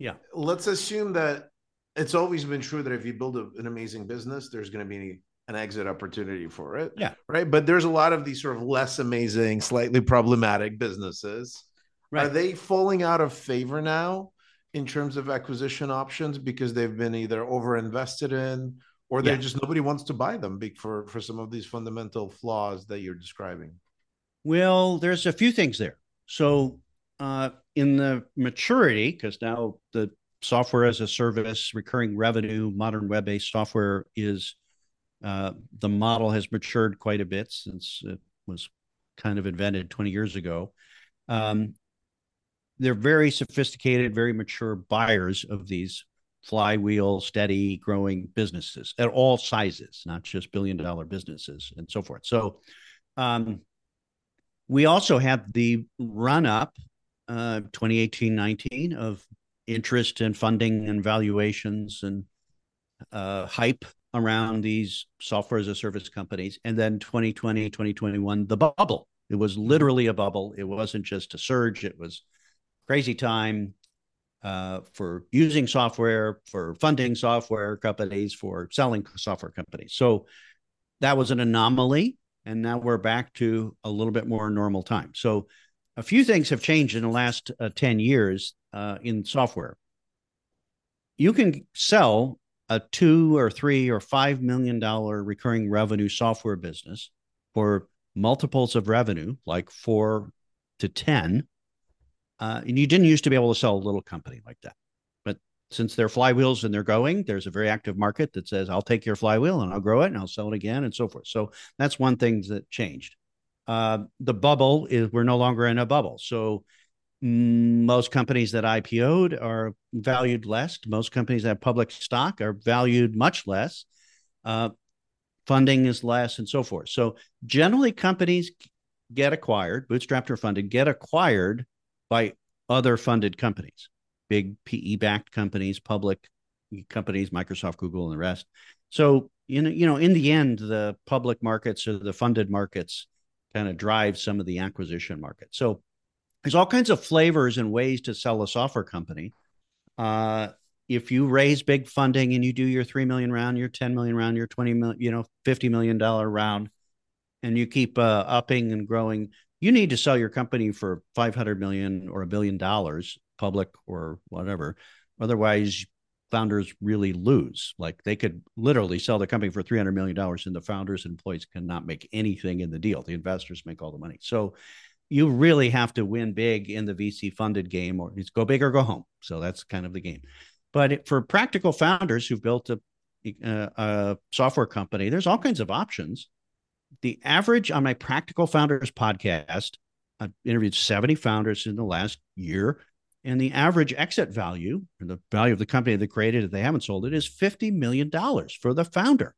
yeah let's assume that it's always been true that if you build a, an amazing business there's going to be an exit opportunity for it. Yeah. Right. But there's a lot of these sort of less amazing, slightly problematic businesses. Right. Are they falling out of favor now in terms of acquisition options because they've been either over invested in or they yeah. just nobody wants to buy them for for some of these fundamental flaws that you're describing? Well, there's a few things there. So uh, in the maturity, because now the software as a service, recurring revenue, modern web based software is uh, the model has matured quite a bit since it was kind of invented 20 years ago. Um, they're very sophisticated, very mature buyers of these flywheel, steady growing businesses at all sizes, not just billion dollar businesses and so forth. So, um, we also had the run up uh, 2018 19 of interest and funding and valuations and uh, hype around these software as a service companies. And then 2020, 2021, the bubble. It was literally a bubble. It wasn't just a surge, it was crazy time uh, for using software, for funding software companies, for selling software companies. So that was an anomaly. And now we're back to a little bit more normal time. So a few things have changed in the last uh, 10 years uh, in software. You can sell a two or three or five million dollar recurring revenue software business for multiples of revenue, like four to 10. Uh, and you didn't used to be able to sell a little company like that. But since they're flywheels and they're going, there's a very active market that says, I'll take your flywheel and I'll grow it and I'll sell it again and so forth. So that's one thing that changed. Uh, the bubble is we're no longer in a bubble. So most companies that IPO'd are valued less. Most companies that have public stock are valued much less. Uh, funding is less, and so forth. So generally, companies get acquired, bootstrapped or funded, get acquired by other funded companies, big PE backed companies, public companies, Microsoft, Google, and the rest. So you know, you know, in the end, the public markets or the funded markets kind of drive some of the acquisition market. So there's all kinds of flavors and ways to sell a software company. Uh, if you raise big funding and you do your three million round, your ten million round, your twenty million, you know, fifty million dollar round, and you keep uh, upping and growing, you need to sell your company for five hundred million or a billion dollars, public or whatever. Otherwise, founders really lose. Like they could literally sell the company for three hundred million dollars, and the founders and employees cannot make anything in the deal. The investors make all the money. So you really have to win big in the VC funded game, or it's go big or go home. So that's kind of the game. But for practical founders who've built a, a, a software company, there's all kinds of options. The average on my Practical Founders podcast, I've interviewed 70 founders in the last year, and the average exit value, or the value of the company they created if they haven't sold it, is $50 million for the founder,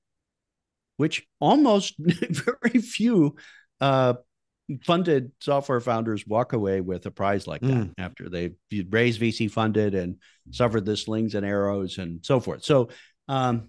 which almost very few uh, funded software founders walk away with a prize like that mm. after they've raised VC funded and suffered the slings and arrows and so forth. So, um,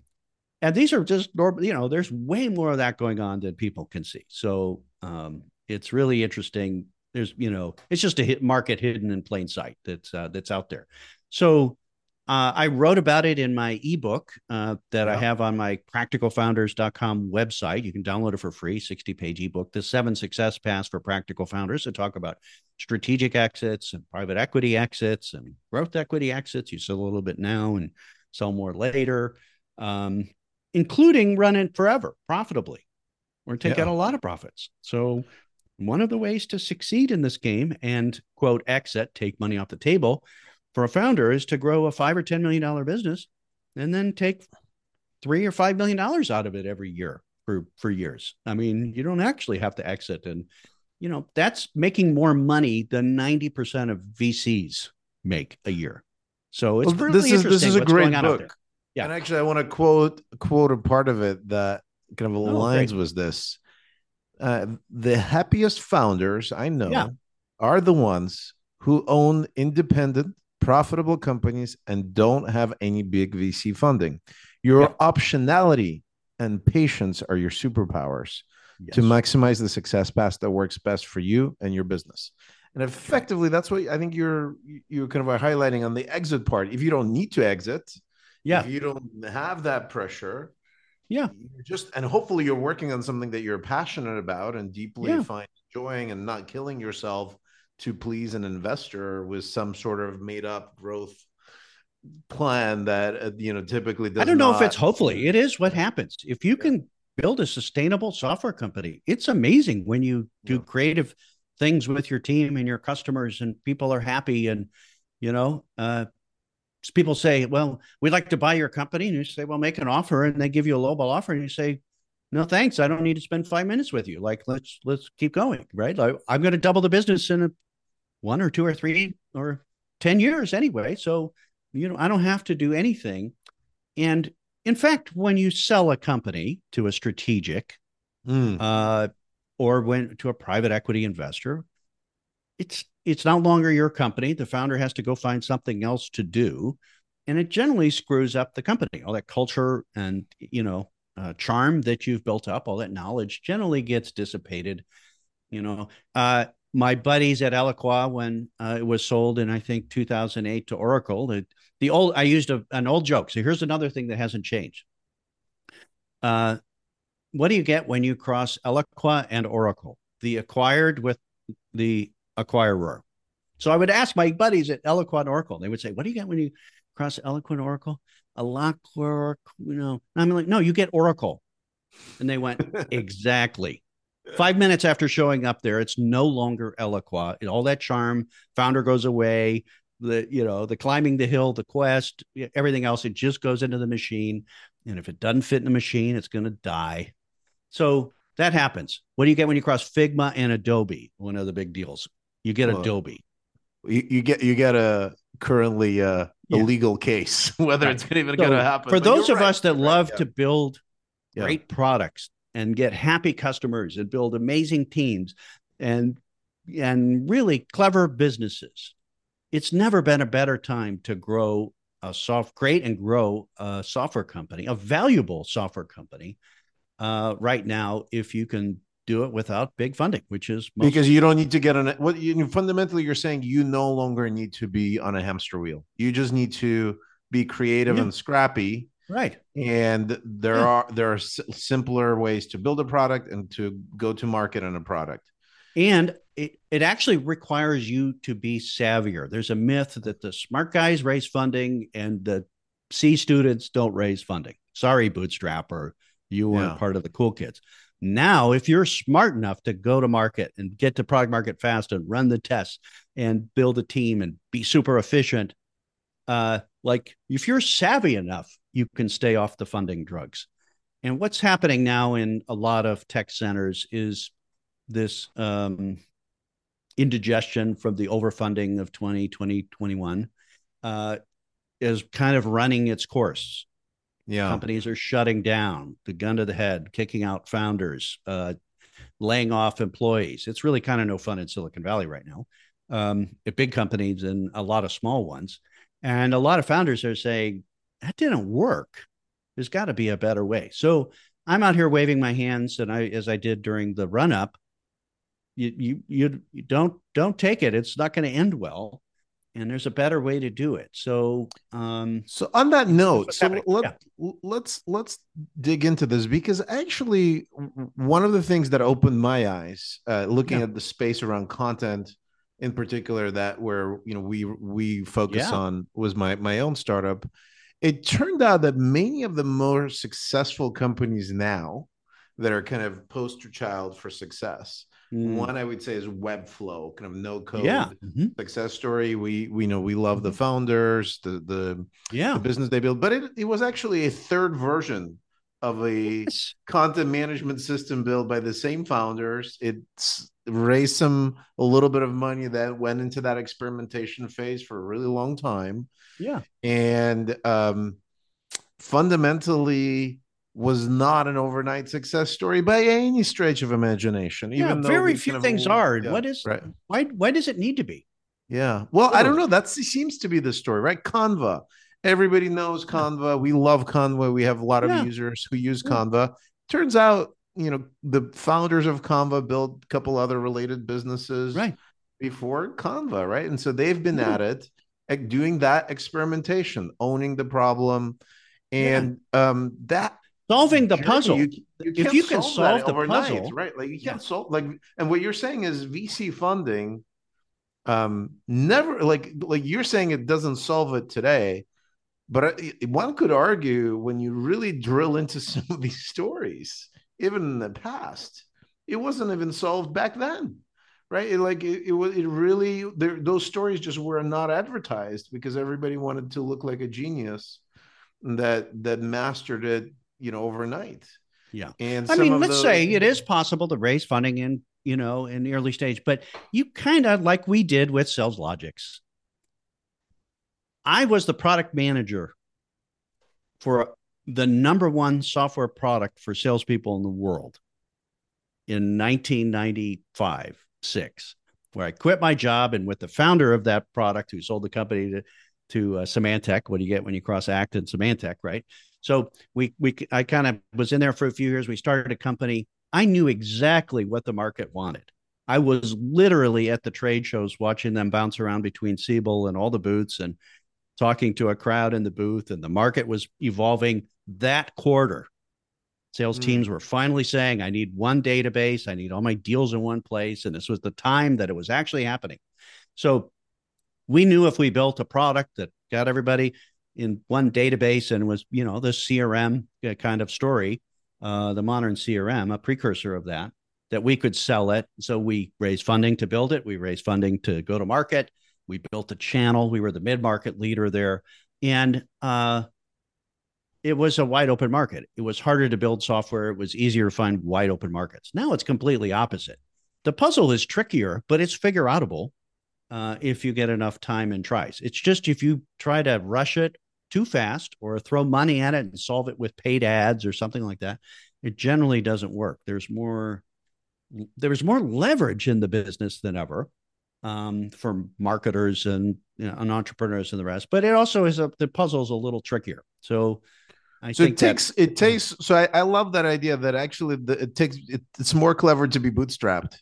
and these are just normal, you know, there's way more of that going on than people can see. So, um, it's really interesting. There's, you know, it's just a hit market hidden in plain sight that's uh, that's out there. So, uh, I wrote about it in my ebook uh, that. I have on my practicalfounders.com website. You can download it for free, 60 page ebook, The Seven Success Paths for Practical Founders to talk about strategic exits and private equity exits and growth equity exits. You sell a little bit now and sell more later, um, including run it forever profitably or take yeah. out a lot of profits. So, one of the ways to succeed in this game and quote exit, take money off the table for a founder is to grow a five or ten million dollar business and then take three or five million dollars out of it every year for for years. I mean, you don't actually have to exit, and you know that's making more money than ninety percent of VCs make a year. So it's well, really this is this is a great book. Yeah, and actually, I want to quote quote a part of it that kind of oh, aligns oh, with this. Uh, the happiest founders I know yeah. are the ones who own independent profitable companies and don't have any big VC funding. Your yeah. optionality and patience are your superpowers yes. to maximize the success path that works best for you and your business. And effectively, that's what I think you're you're kind of highlighting on the exit part. If you don't need to exit, yeah, if you don't have that pressure, yeah, just and hopefully you're working on something that you're passionate about and deeply yeah. find enjoying and not killing yourself to please an investor with some sort of made up growth plan that uh, you know typically I don't know not... if it's hopefully it is what happens if you can build a sustainable software company it's amazing when you do yeah. creative things with your team and your customers and people are happy and you know uh, people say well we'd like to buy your company and you say well make an offer and they give you a lowball offer and you say no thanks i don't need to spend five minutes with you. Like let's let's keep going right? Like, i'm going to double the business in a, one or two or three or 10 years anyway so you know i don't have to do anything. And in fact when you sell a company to a strategic mm. uh, or when to a private equity investor it's it's no longer your company the founder has to go find something else to do and it generally screws up the company all that culture and you know uh, charm that you've built up, all that knowledge generally gets dissipated. You know, uh, my buddies at Eloqua, when uh, it was sold in I think 2008 to Oracle, the, the old I used a, an old joke. So here's another thing that hasn't changed. Uh, what do you get when you cross Eloqua and Oracle? The acquired with the acquirer. So I would ask my buddies at Eloqua Oracle. They would say, "What do you get when you cross Eloqua Oracle?" A lock you know. And I'm like, "No, you get Oracle." And they went, "Exactly." Five minutes after showing up there, it's no longer Eloqua. All that charm, founder goes away. The you know the climbing the hill, the quest, everything else, it just goes into the machine. And if it doesn't fit in the machine, it's going to die. So that happens. What do you get when you cross Figma and Adobe? One of the big deals. You get well, Adobe. You, you, get you get a currently uh, yeah. a legal case whether right. it's even so going to happen. For those of right. us that love yeah. to build great products and get happy customers and build amazing teams and and really clever businesses, it's never been a better time to grow a soft, create and grow a software company, a valuable software company. Uh, right now, if you can do it without big funding, which is because you don't need to get on it. What you fundamentally you're saying you no longer need to be on a hamster wheel. You just need to be creative yeah. and scrappy, right? And there yeah. are there are simpler ways to build a product and to go to market on a product. And it, it actually requires you to be savvier. There's a myth that the smart guys raise funding and the C students don't raise funding. Sorry, bootstrapper, you weren't yeah. part of the cool kids. Now, if you're smart enough to go to market and get to product market fast and run the tests and build a team and be super efficient, uh, like if you're savvy enough, you can stay off the funding drugs. And what's happening now in a lot of tech centers is this um, indigestion from the overfunding of 2020, 21 uh, is kind of running its course. Yeah. Companies are shutting down, the gun to the head, kicking out founders, uh, laying off employees. It's really kind of no fun in Silicon Valley right now. Um, at big companies and a lot of small ones. And a lot of founders are saying, that didn't work. There's got to be a better way. So I'm out here waving my hands, and I, as I did during the run up, you you you don't don't take it. It's not going to end well, and there's a better way to do it. So um, so on that note, so let, yeah. let's let's dig into this because actually one of the things that opened my eyes, uh, looking yeah. at the space around content in particular, that where you know we we focus yeah. on was my my own startup. It turned out that many of the more successful companies now that are kind of poster child for success Mm. One I would say is Webflow, kind of no code yeah. mm-hmm. success story. We we know we love the mm-hmm. founders, the the yeah the business they built, but it, it was actually a third version of a yes. content management system built by the same founders. It's raised some a little bit of money that went into that experimentation phase for a really long time. Yeah. And um fundamentally was not an overnight success story by any stretch of imagination. Even yeah, very few things are. Yeah, what is right. why why does it need to be? Yeah. Well, Literally. I don't know. That seems to be the story, right? Canva. Everybody knows Canva. We love Canva. We have a lot of yeah. users who use Canva. Turns out, you know, the founders of Canva built a couple other related businesses right before Canva, right? And so they've been at it, doing that experimentation, owning the problem. And um, that solving the puzzle. You, you if you can solve, the puzzle, right? Like you can't yeah. solve like, and what you're saying is VC funding, um, never like like you're saying it doesn't solve it today, but one could argue when you really drill into some of these stories, even in the past, it wasn't even solved back then. Right, it, like it, it was. It really, those stories just were not advertised because everybody wanted to look like a genius that that mastered it you know overnight yeah and i mean let's say it is possible to raise funding in you know in the early stage but you kind of like we did with SalesLogix i was the product manager for the number one software product for salespeople in the world in 1995 6 where i quit my job and with the founder of that product who sold the company to to uh, Symantec. What do you get when you cross Act and Symantec, right? So we we I kind of was in there for a few years. We started a company. I knew exactly what the market wanted. I was literally at the trade shows watching them bounce around between Siebel and all the booths and talking to a crowd in the booth. And the market was evolving that quarter. Sales mm. teams were finally saying, I need one database, I need all my deals in one place. And this was the time that it was actually happening. So we knew if we built a product that got everybody in one database and was, you know, the CRM uh, kind of story, uh, the modern CRM, a precursor of that, that we could sell it. So we raised funding to build it. We raised funding to go to market. We built a channel. We were the mid market leader there. And uh, it was a wide open market. It was harder to build software. It was easier to find wide open markets. Now it's completely opposite. The puzzle is trickier, but it's figure outable uh, if you get enough time and tries. It's just if you try to rush it too fast or throw money at it and solve it with paid ads or something like that, it generally doesn't work. There's more there's more leverage in the business than ever um, for marketers and, you know, and entrepreneurs and the rest. But it also is a the puzzle is a little trickier. So I so it takes that, it takes. So I, I love that idea that actually the, it takes it, it's more clever to be bootstrapped.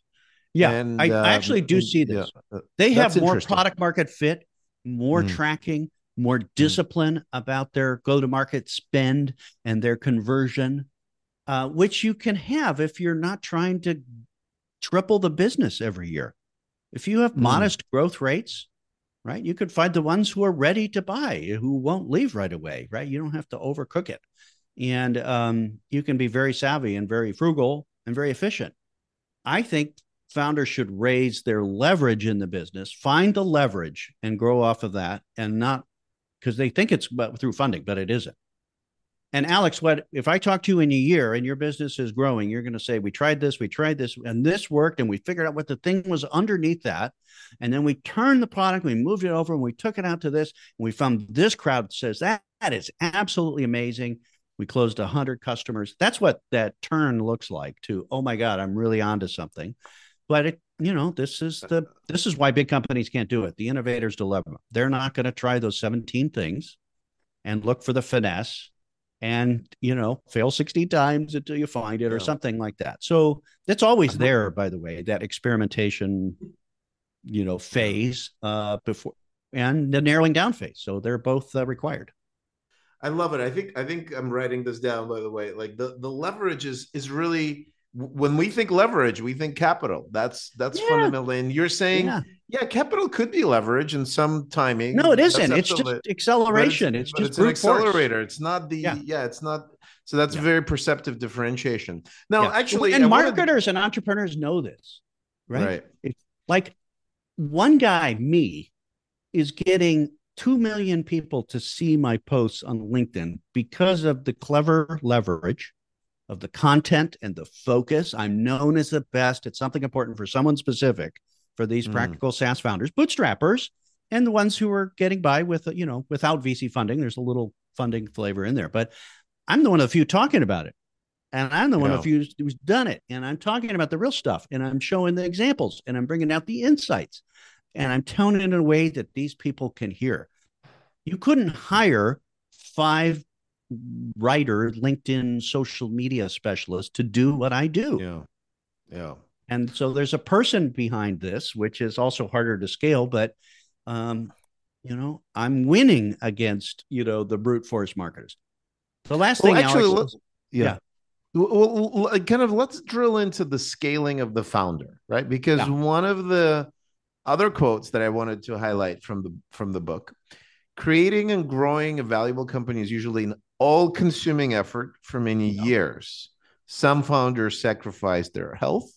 Yeah, and, I, um, I, actually do and, see this. Yeah, uh, they have more product market fit, more mm. tracking, more mm. discipline mm. about their go to market spend and their conversion, uh, which you can have if you're not trying to triple the business every year. If you have mm. modest growth rates, right, you could find the ones who are ready to buy, who won't leave right away, right? You don't have to overcook it. And um, you can be very savvy and very frugal and very efficient. I think founders should raise their leverage in the business, find the leverage and grow off of that and not because they think it's through funding, but it isn't. And Alex, what if I talk to you in a year and your business is growing? You're going to say, We tried this, we tried this, and this worked, and we figured out what the thing was underneath that. And then we turned the product, we moved it over, and we took it out to this, and we found this crowd says that that is absolutely amazing. We closed 100 customers. That's what that turn looks like to, oh my God, I'm really onto something. But it, you know, this is the this is why big companies can't do it. The innovator's dilemma. They're not going to try those 17 things and look for the finesse and you know fail 16 times until you find it yeah. or something like that. So that's always there by the way that experimentation you know phase uh before and the narrowing down phase. So they're both uh, required. I love it. I think i think i'm writing this down by the way. Like the the leverage is is really when we think leverage, we think capital. That's that's yeah. fundamental. And you're saying, yeah. yeah. capital could be leverage in some timing. No, it isn't. It's just acceleration. It's, it's just it's an accelerator. Force. It's not the yeah. yeah. It's not. So that's a very perceptive differentiation. Now, actually, and I marketers wanted... and entrepreneurs know this, right? Right. It's like one guy, me, is getting two million people to see my posts on LinkedIn because of the clever leverage of the content and the focus. I'm known as the best at something important for someone specific for these mm. practical SaaS founders, bootstrappers, and the ones who are getting by with, you know, without VC funding. There's a little funding flavor in there, but I'm the one of the few talking about it. And I'm the one of the few who's done it. And I'm talking about the real stuff and I'm showing the examples and I'm bringing out the insights and I'm telling it in a way that these people can hear. You couldn't hire five writer, LinkedIn social media specialist to do what I do. Yeah. Yeah. And so there's a person behind this, which is also harder to scale, but um, you know, I'm winning against, you know, the brute force marketers. The last well, thing actually, Alex, yeah. yeah. Well, kind of let's drill into the scaling of the founder, right? Because yeah. one of the other quotes that I wanted to highlight from the from the book, creating and growing a valuable company is usually an all consuming effort for many years. Some founders sacrifice their health,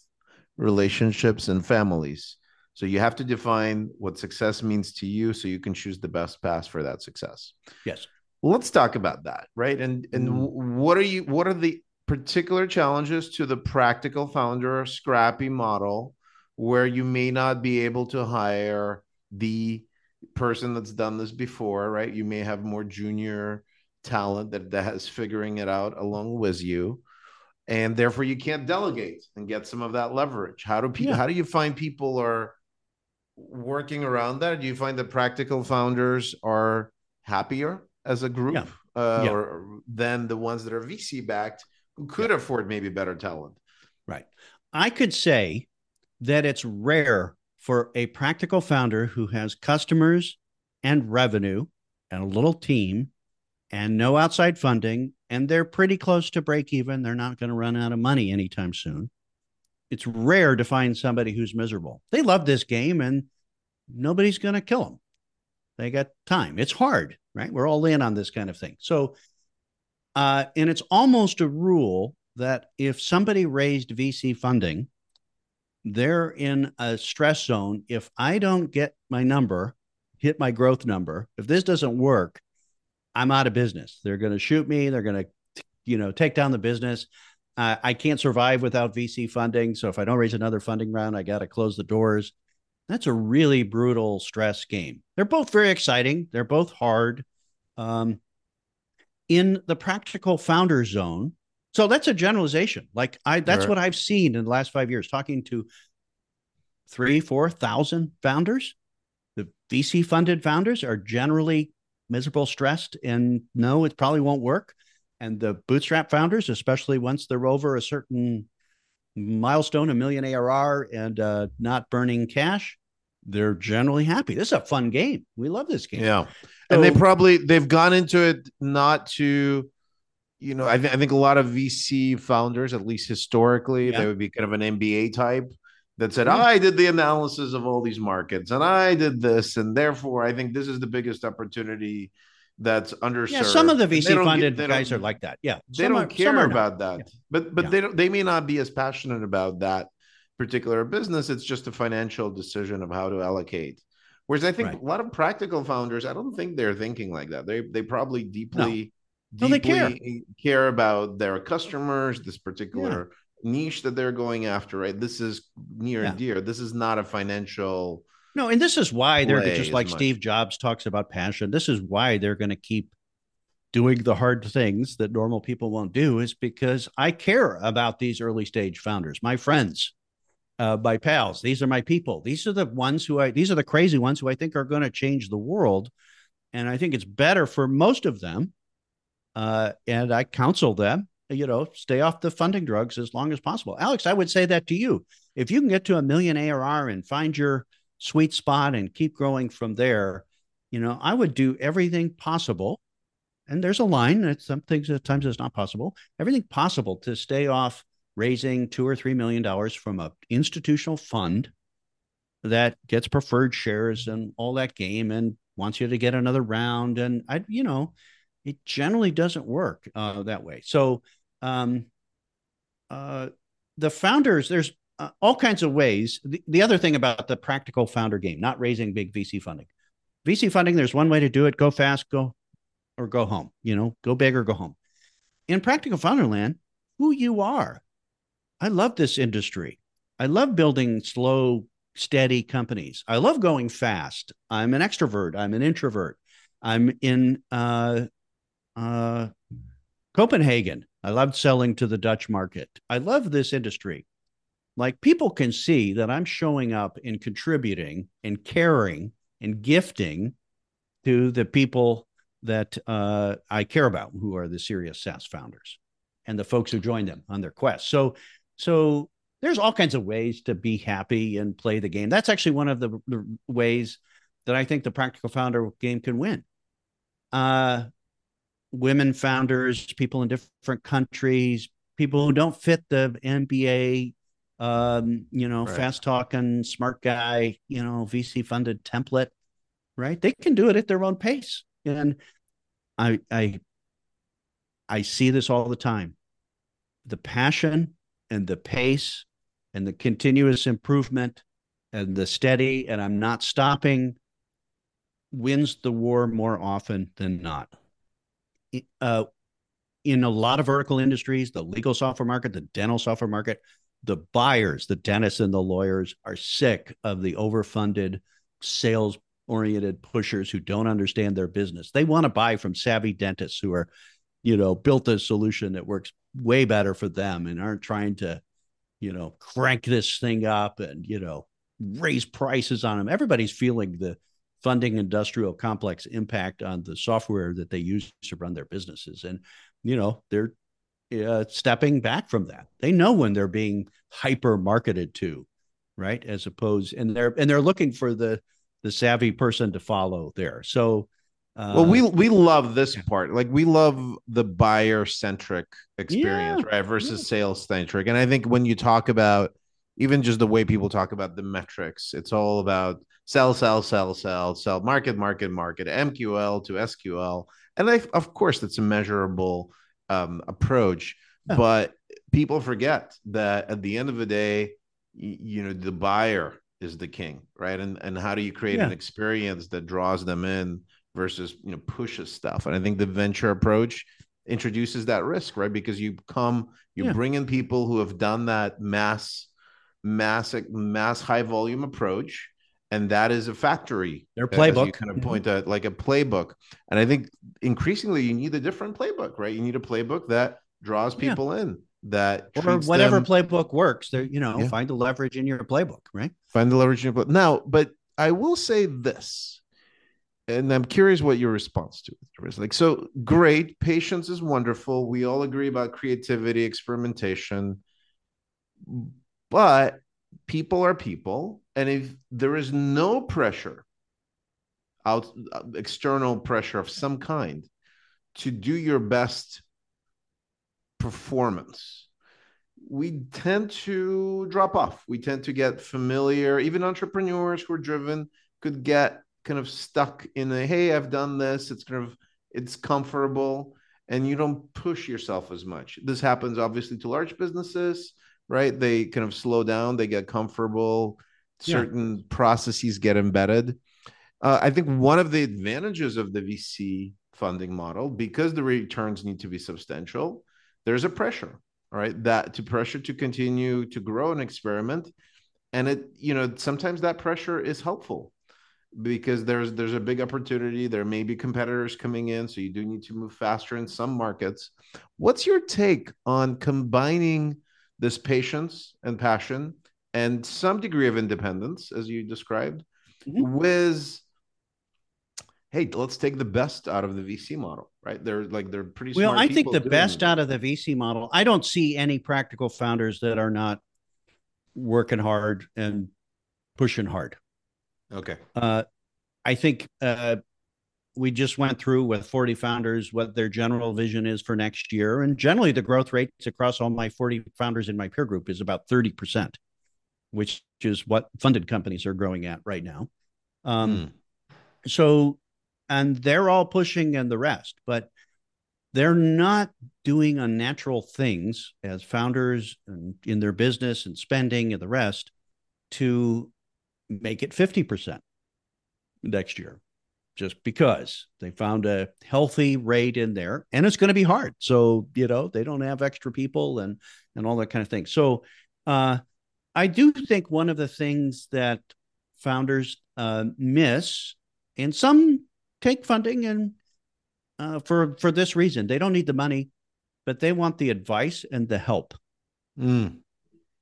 relationships, and families. So you have to define what success means to you so you can choose the best path for that success. Yes. Let's talk about that, right? And and mm. what are you what are the particular challenges to the practical founder scrappy model where you may not be able to hire the person that's done this before, right? You may have more junior talent that, that has figuring it out along with you and therefore you can't delegate and get some of that leverage how do people yeah. how do you find people are working around that do you find that practical founders are happier as a group yeah. Uh, yeah. Or, than the ones that are vc backed who could afford maybe better talent right i could say that it's rare for a practical founder who has customers and revenue and a little team and no outside funding and they're pretty close to break even. They're not going to run out of money anytime soon. It's rare to find somebody who's miserable. They love this game and nobody's going to kill them. They got time. It's hard, right? We're all in on this kind of thing. So, uh, and it's almost a rule that if somebody raised VC funding, they're in a stress zone. If I don't get my number, hit my growth number, if this doesn't work, I'm out of business. They're going to shoot me. They're going to, you know, take down the business. Uh, I can't survive without VC funding. So if I don't raise another funding round, I got to close the doors. That's a really brutal stress game. They're both very exciting. They're both hard. Um, in the practical founder zone, so that's a generalization. Like I, that's right. what I've seen in the last five years, talking to three, four thousand founders. The VC funded founders are generally miserable, stressed, and no, it probably won't work. And the bootstrap founders, especially once they're over a certain milestone, a million ARR, and uh, not burning cash, they're generally happy. This is a fun game. We love this game. Yeah, so, and they probably they've gone into it not to, you know, I, th- I think a lot of VC founders, at least historically, yeah. they would be kind of an MBA type that said, mm-hmm. I did the analysis of all these markets and I did this, and therefore I think this is the biggest opportunity that's underserved. Yeah, some of the VC funded guys are like that. Yeah, they don't are, care about that, yeah. but but yeah. they don't. They may not be as passionate about that particular business. It's just a financial decision of how to allocate. Whereas I think right. a lot of practical founders, I don't think they're thinking like that. They they probably deeply. No. Deeply no, care. care about their customers, this particular yeah. Niche that they're going after, right? This is near and dear. This is not a financial no, and this is why they're just like Steve Jobs talks about passion. This is why they're going to keep doing the hard things that normal people won't do is because I care about these early stage founders, my friends, uh, my pals. These are my people. These are the ones who I, these are the crazy ones who I think are going to change the world. And I think it's better for most of them. Uh, and I counsel them, you know, stay off the funding drugs as long as possible. Alex, I would say that to you. If you can get to a million ARR and find your, sweet spot and keep growing from there, you know, I would do everything possible. And there's a line that some things at times it's not possible. Everything possible to stay off raising two or three million dollars from an institutional fund that gets preferred shares and all that game and wants you to get another round. And I, you know, it generally doesn't work uh, that way. So, um, uh, the founders, there's uh, all kinds of ways. The, the other thing about the practical founder game, not raising big VC funding. VC funding, there's one way to do it go fast, go or go home, you know, go big or go home. In practical founder land, who you are. I love this industry. I love building slow, steady companies. I love going fast. I'm an extrovert. I'm an introvert. I'm in uh, uh, Copenhagen. I love selling to the Dutch market. I love this industry like people can see that I'm showing up and contributing and caring and gifting to the people that uh, I care about, who are the serious SaaS founders and the folks who join them on their quest. So, so there's all kinds of ways to be happy and play the game. That's actually one of the, the ways that I think the practical founder game can win. Uh, women founders, people in different countries, people who don't fit the MBA um, you know, right. fast talking, smart guy, you know, VC funded template, right? They can do it at their own pace. And I I I see this all the time. The passion and the pace and the continuous improvement and the steady and I'm not stopping wins the war more often than not. Uh, in a lot of vertical industries, the legal software market, the dental software market, the buyers, the dentists and the lawyers are sick of the overfunded sales oriented pushers who don't understand their business. They want to buy from savvy dentists who are, you know, built a solution that works way better for them and aren't trying to, you know, crank this thing up and, you know, raise prices on them. Everybody's feeling the funding industrial complex impact on the software that they use to run their businesses. And, you know, they're uh, stepping back from that. They know when they're being hyper marketed to, right? As opposed, and they're and they're looking for the the savvy person to follow there. So Uh, well, we we love this part. Like we love the buyer centric experience, Yeah, right? Versus sales centric. And I think when you talk about even just the way people talk about the metrics, it's all about sell, sell, sell, sell, sell, market, market, market, MQL to SQL. And I, of course, that's a measurable um, approach. Yeah. But people forget that at the end of the day, you know, the buyer is the king, right? And and how do you create Yeah. an experience that draws them in versus you know pushes stuff? And I think the venture approach introduces that risk, right? Because you come, you Yeah. bring in people who have done that mass, mass, mass high volume approach, and that is a factory. Their playbook. kind of Mhm. point at like a playbook. And I think increasingly you need a different playbook, right? You need a playbook that draws Yeah. people in, that or whatever them- playbook works. There, you know, Yeah. find the leverage in your playbook, right? find the leverage in your playbook. Now, but I will say this, and I'm curious what your response to it is. Like, so great, patience is wonderful. We all agree about creativity, experimentation, but people are people, and if there is no pressure out uh, external pressure of some kind to do your best performance we tend to drop off. We tend to get familiar. Even entrepreneurs who are driven could get kind of stuck in a hey i've done this. It's kind of it's comfortable and you don't push yourself as much. This happens obviously to large businesses right they kind of slow down they get comfortable Yeah. certain processes get embedded uh, I think one of the advantages of the VC funding model, because the returns need to be substantial, there's a pressure, right? that to pressure to continue to grow an experiment, and it, you know, sometimes that pressure is helpful because there's there's a big opportunity. There may be competitors coming in, so you do need to move faster in some markets. What's your take on combining this patience and passion and some degree of independence, as you described, Mhm. with hey, let's take the best out of the VC model, right? They're like they're pretty Well, I think the best out of the VC model, I don't see any practical founders that are not working hard and pushing hard. Okay. Uh, I think uh, we just went through with 40 founders what their general vision is for next year. And generally, the growth rates across all my 40 founders in my peer group is about 30%, which is what funded companies are growing at right now. Um, Hmm. so and they're all pushing and the rest but they're not doing unnatural things as founders and in their business and spending and the rest to make it 50% next year just because they found a healthy rate in there and it's going to be hard. So you know they don't have extra people and and all that kind of thing. So uh i do think one of the things that founders uh, miss and some take funding and uh, for for this reason they don't need the money but they want the advice and the help. Hmm.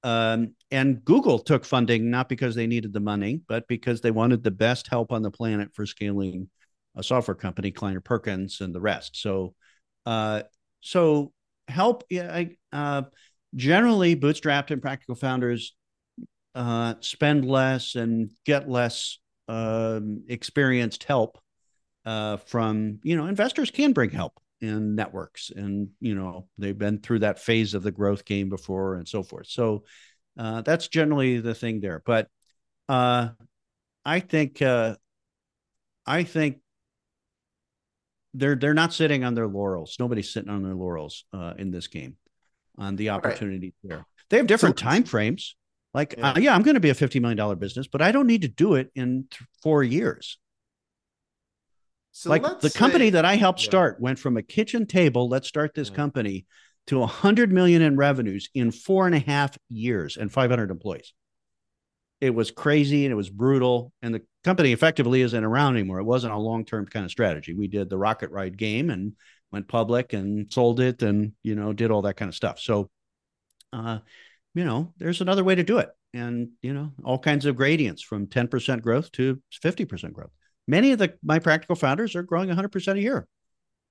um, and google took funding not because they needed the money but because they wanted the best help on the planet for scaling a software company kleiner perkins and the rest. So uh, so help I, uh, generally bootstrapped and practical founders uh, spend less and get less um, experienced help uh, from you know investors can bring help in networks and you know they've been through that phase of the growth game before and so forth. So uh, that's generally the thing there but uh, i think uh, i think they're they're not sitting on their laurels nobody's sitting on their laurels uh, in this game on the right. opportunity there they have different So- time frames like Yeah. uh, yeah i'm going to be a $50 million business but i don't need to do it in th- four years So like the company that I helped Yeah. start went from a kitchen table, let's start this Yeah. company, to a hundred million in revenues in four and a half years and 500 employees. It was crazy and it was brutal. And the company effectively isn't around anymore. It wasn't a long term kind of strategy. We did the rocket ride game and went public and sold it and, you know, did all that kind of stuff. So, uh, you know, there's another way to do it. And, you know, all kinds of gradients from 10% growth to 50% growth many of the my practical founders are growing 100% a year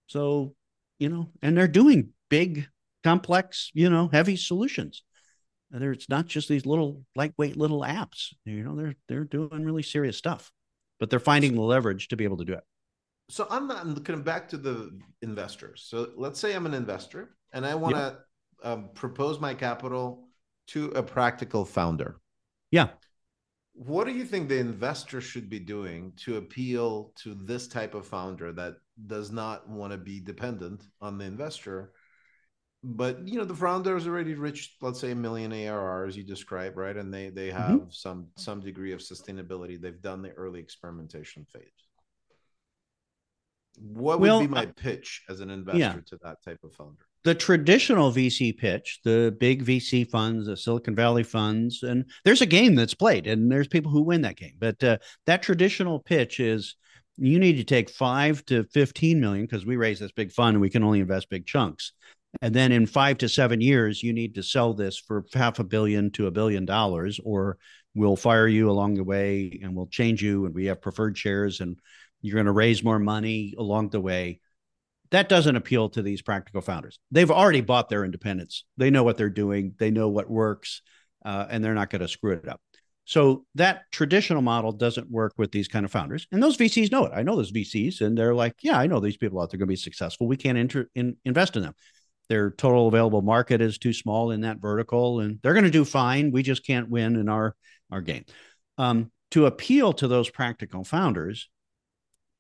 so you know and they're doing big complex you know heavy solutions and there it's not just these little lightweight little apps you know they're they're doing really serious stuff but they're finding the leverage to be able to do it so I'm not looking back to the investors. So let's say I'm an investor and I want to um, propose my capital to a practical founder. Yeah. What do you think the investor should be doing to appeal to this type of founder that does not want to be dependent on the investor? But you know, the founder has already reached, let's say, a million ARR as you describe, right? And they they mm-hmm. have mm-hmm. some some degree of sustainability. They've done the early experimentation phase. What would well, be my pitch as an investor yeah. to that type of founder? The traditional VC pitch, the big VC funds, the Silicon Valley funds, and there's a game that's played, and there's people who win that game. But uh, that traditional pitch is you need to take five to 15 million because we raise this big fund and we can only invest big chunks. And then in five to seven years, you need to sell this for half a billion to a billion dollars, or we'll fire you along the way and we'll change you. And we have preferred shares and you're going to raise more money along the way. That doesn't appeal to these practical founders. They've already bought their independence. They know what they're doing, they know what works, uh, and they're not going to screw it up. So that traditional model doesn't work with these kind of founders. And those VCs know it. I know those VCs, and they're like, yeah, I know these people out there are going to be successful. We can't inter- in, invest in them. Their total available market is too small in that vertical, and they're going to do fine. We just can't win in our, our game. Um, to appeal to those practical founders,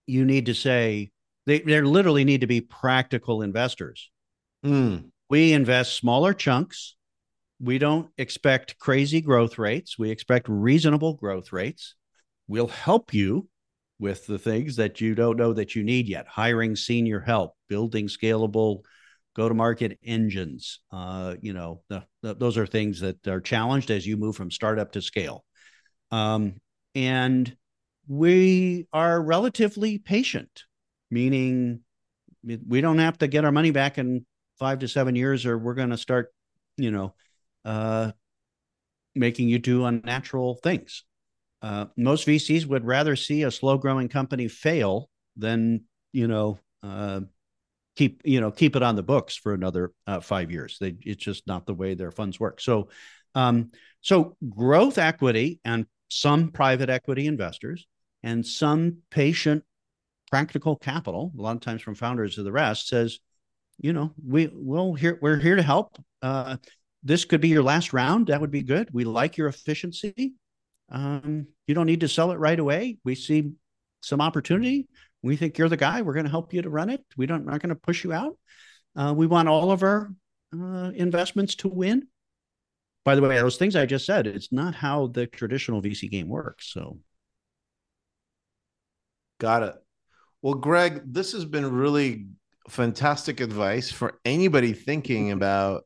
you need to say they there literally need to be practical investors. Mm. We invest smaller chunks. We don't expect crazy growth rates. We expect reasonable growth rates. We'll help you with the things that you don't know that you need yet hiring senior help, building scalable go to market engines. Uh, you know, the, the, those are things that are challenged as you move from startup to scale. Um, and we are relatively patient, meaning we don't have to get our money back in five to seven years, or we're going to start, you know, uh, making you do unnatural things. Uh, most VCs would rather see a slow growing company fail than, you know, uh, keep you know keep it on the books for another uh, five years. They, it's just not the way their funds work. So, um, so growth equity and some private equity investors and some patient practical capital a lot of times from founders of the rest says you know we will here we're here to help. Uh, this could be your last round. That would be good. We like your efficiency. Um, you don't need to sell it right away. We see some opportunity we think you're the guy we're going to help you to run it we don't not going to push you out uh, we want all of our uh, investments to win by the way those things i just said it's not how the traditional vc game works so Got it. Well, Greg, this has been really fantastic advice for anybody thinking about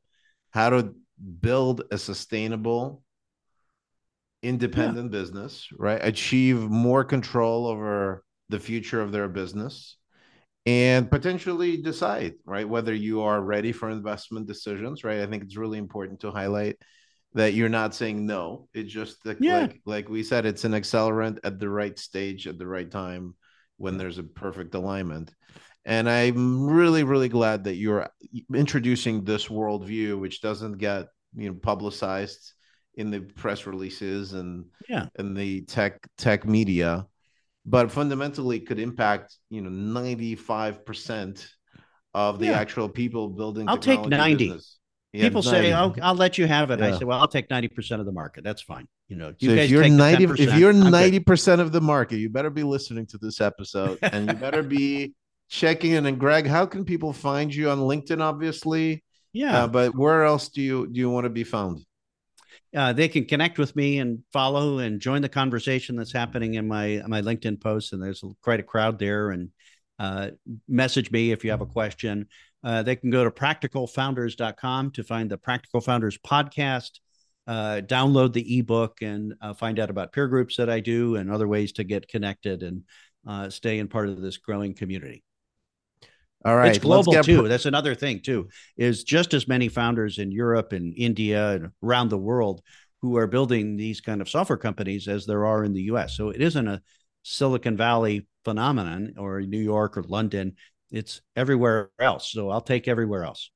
how to build a sustainable, independent yeah. business, right? Achieve more control over the future of their business and potentially decide, right, whether you are ready for investment decisions, right? I think it's really important to highlight that you're not saying no. It's just like, yeah. like, like we said, it's an accelerant at the right stage at the right time when there's a perfect alignment. And I'm really, really glad that you're introducing this worldview, which doesn't get you know publicized in the press releases and yeah and the tech tech media, but fundamentally could impact you know 95 percent of the yeah. actual people building. I'll take 90. Business. Yeah, People 90. say, "I'll, I'll let you have it." Yeah. I say, "Well, I'll take ninety percent of the market. That's fine." You know, you so if you're ninety, if you're ninety percent of the market, you better be listening to this episode, and you better be checking in. And Greg, how can people find you on LinkedIn? Obviously, yeah. Uh, but where else do you do you want to be found? Uh, they can connect with me and follow and join the conversation that's happening in my my LinkedIn posts. And there's quite a crowd there. And uh, message me if you have a question. Uh, they can go to practicalfounders.com to find the Practical Founders podcast, uh, download the ebook, and uh, find out about peer groups that I do and other ways to get connected and uh, stay in part of this growing community. All right, it's global too. Pr- That's another thing too. Is just as many founders in Europe and India and around the world who are building these kind of software companies as there are in the U.S. So it isn't a Silicon Valley phenomenon or New York or London it's everywhere else. So I'll take everywhere else.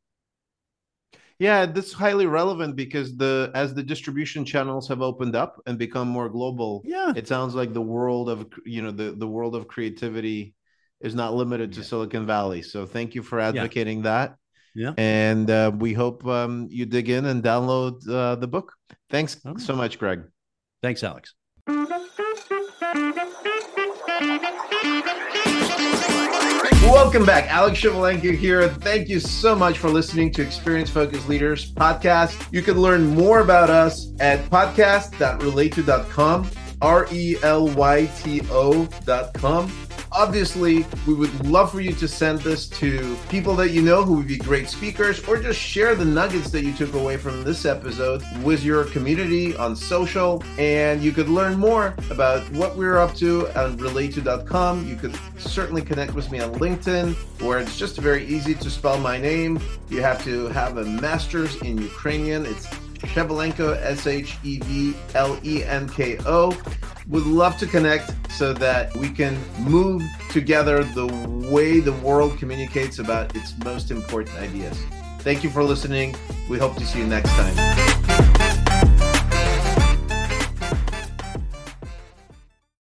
Yeah, this is highly relevant because the as the distribution channels have opened up and become more global, yeah, it sounds like the world of you know the the world of creativity is not limited to Yeah. Silicon Valley. So thank you for advocating that. Yeah. And uh, we hope um, you dig in and download uh, the book. Thanks right. so much, Greg. Thanks, Alex. Welcome back. Alex Shevelenko here. Thank you so much for listening to Experience Focused Leaders podcast. You can learn more about us at podcast.relyto.com, R E L Y T O.com. Obviously, we would love for you to send this to people that you know who would be great speakers, or just share the nuggets that you took away from this episode with your community on social. And you could learn more about what we're up to on relyto.com. You could certainly connect with me on LinkedIn, where it's just very easy to spell my name. You have to have a master's in Ukrainian. It's Shevelenko, S H E V L E N K O. Would love to connect so that we can move together the way the world communicates about its most important ideas. Thank you for listening. We hope to see you next time.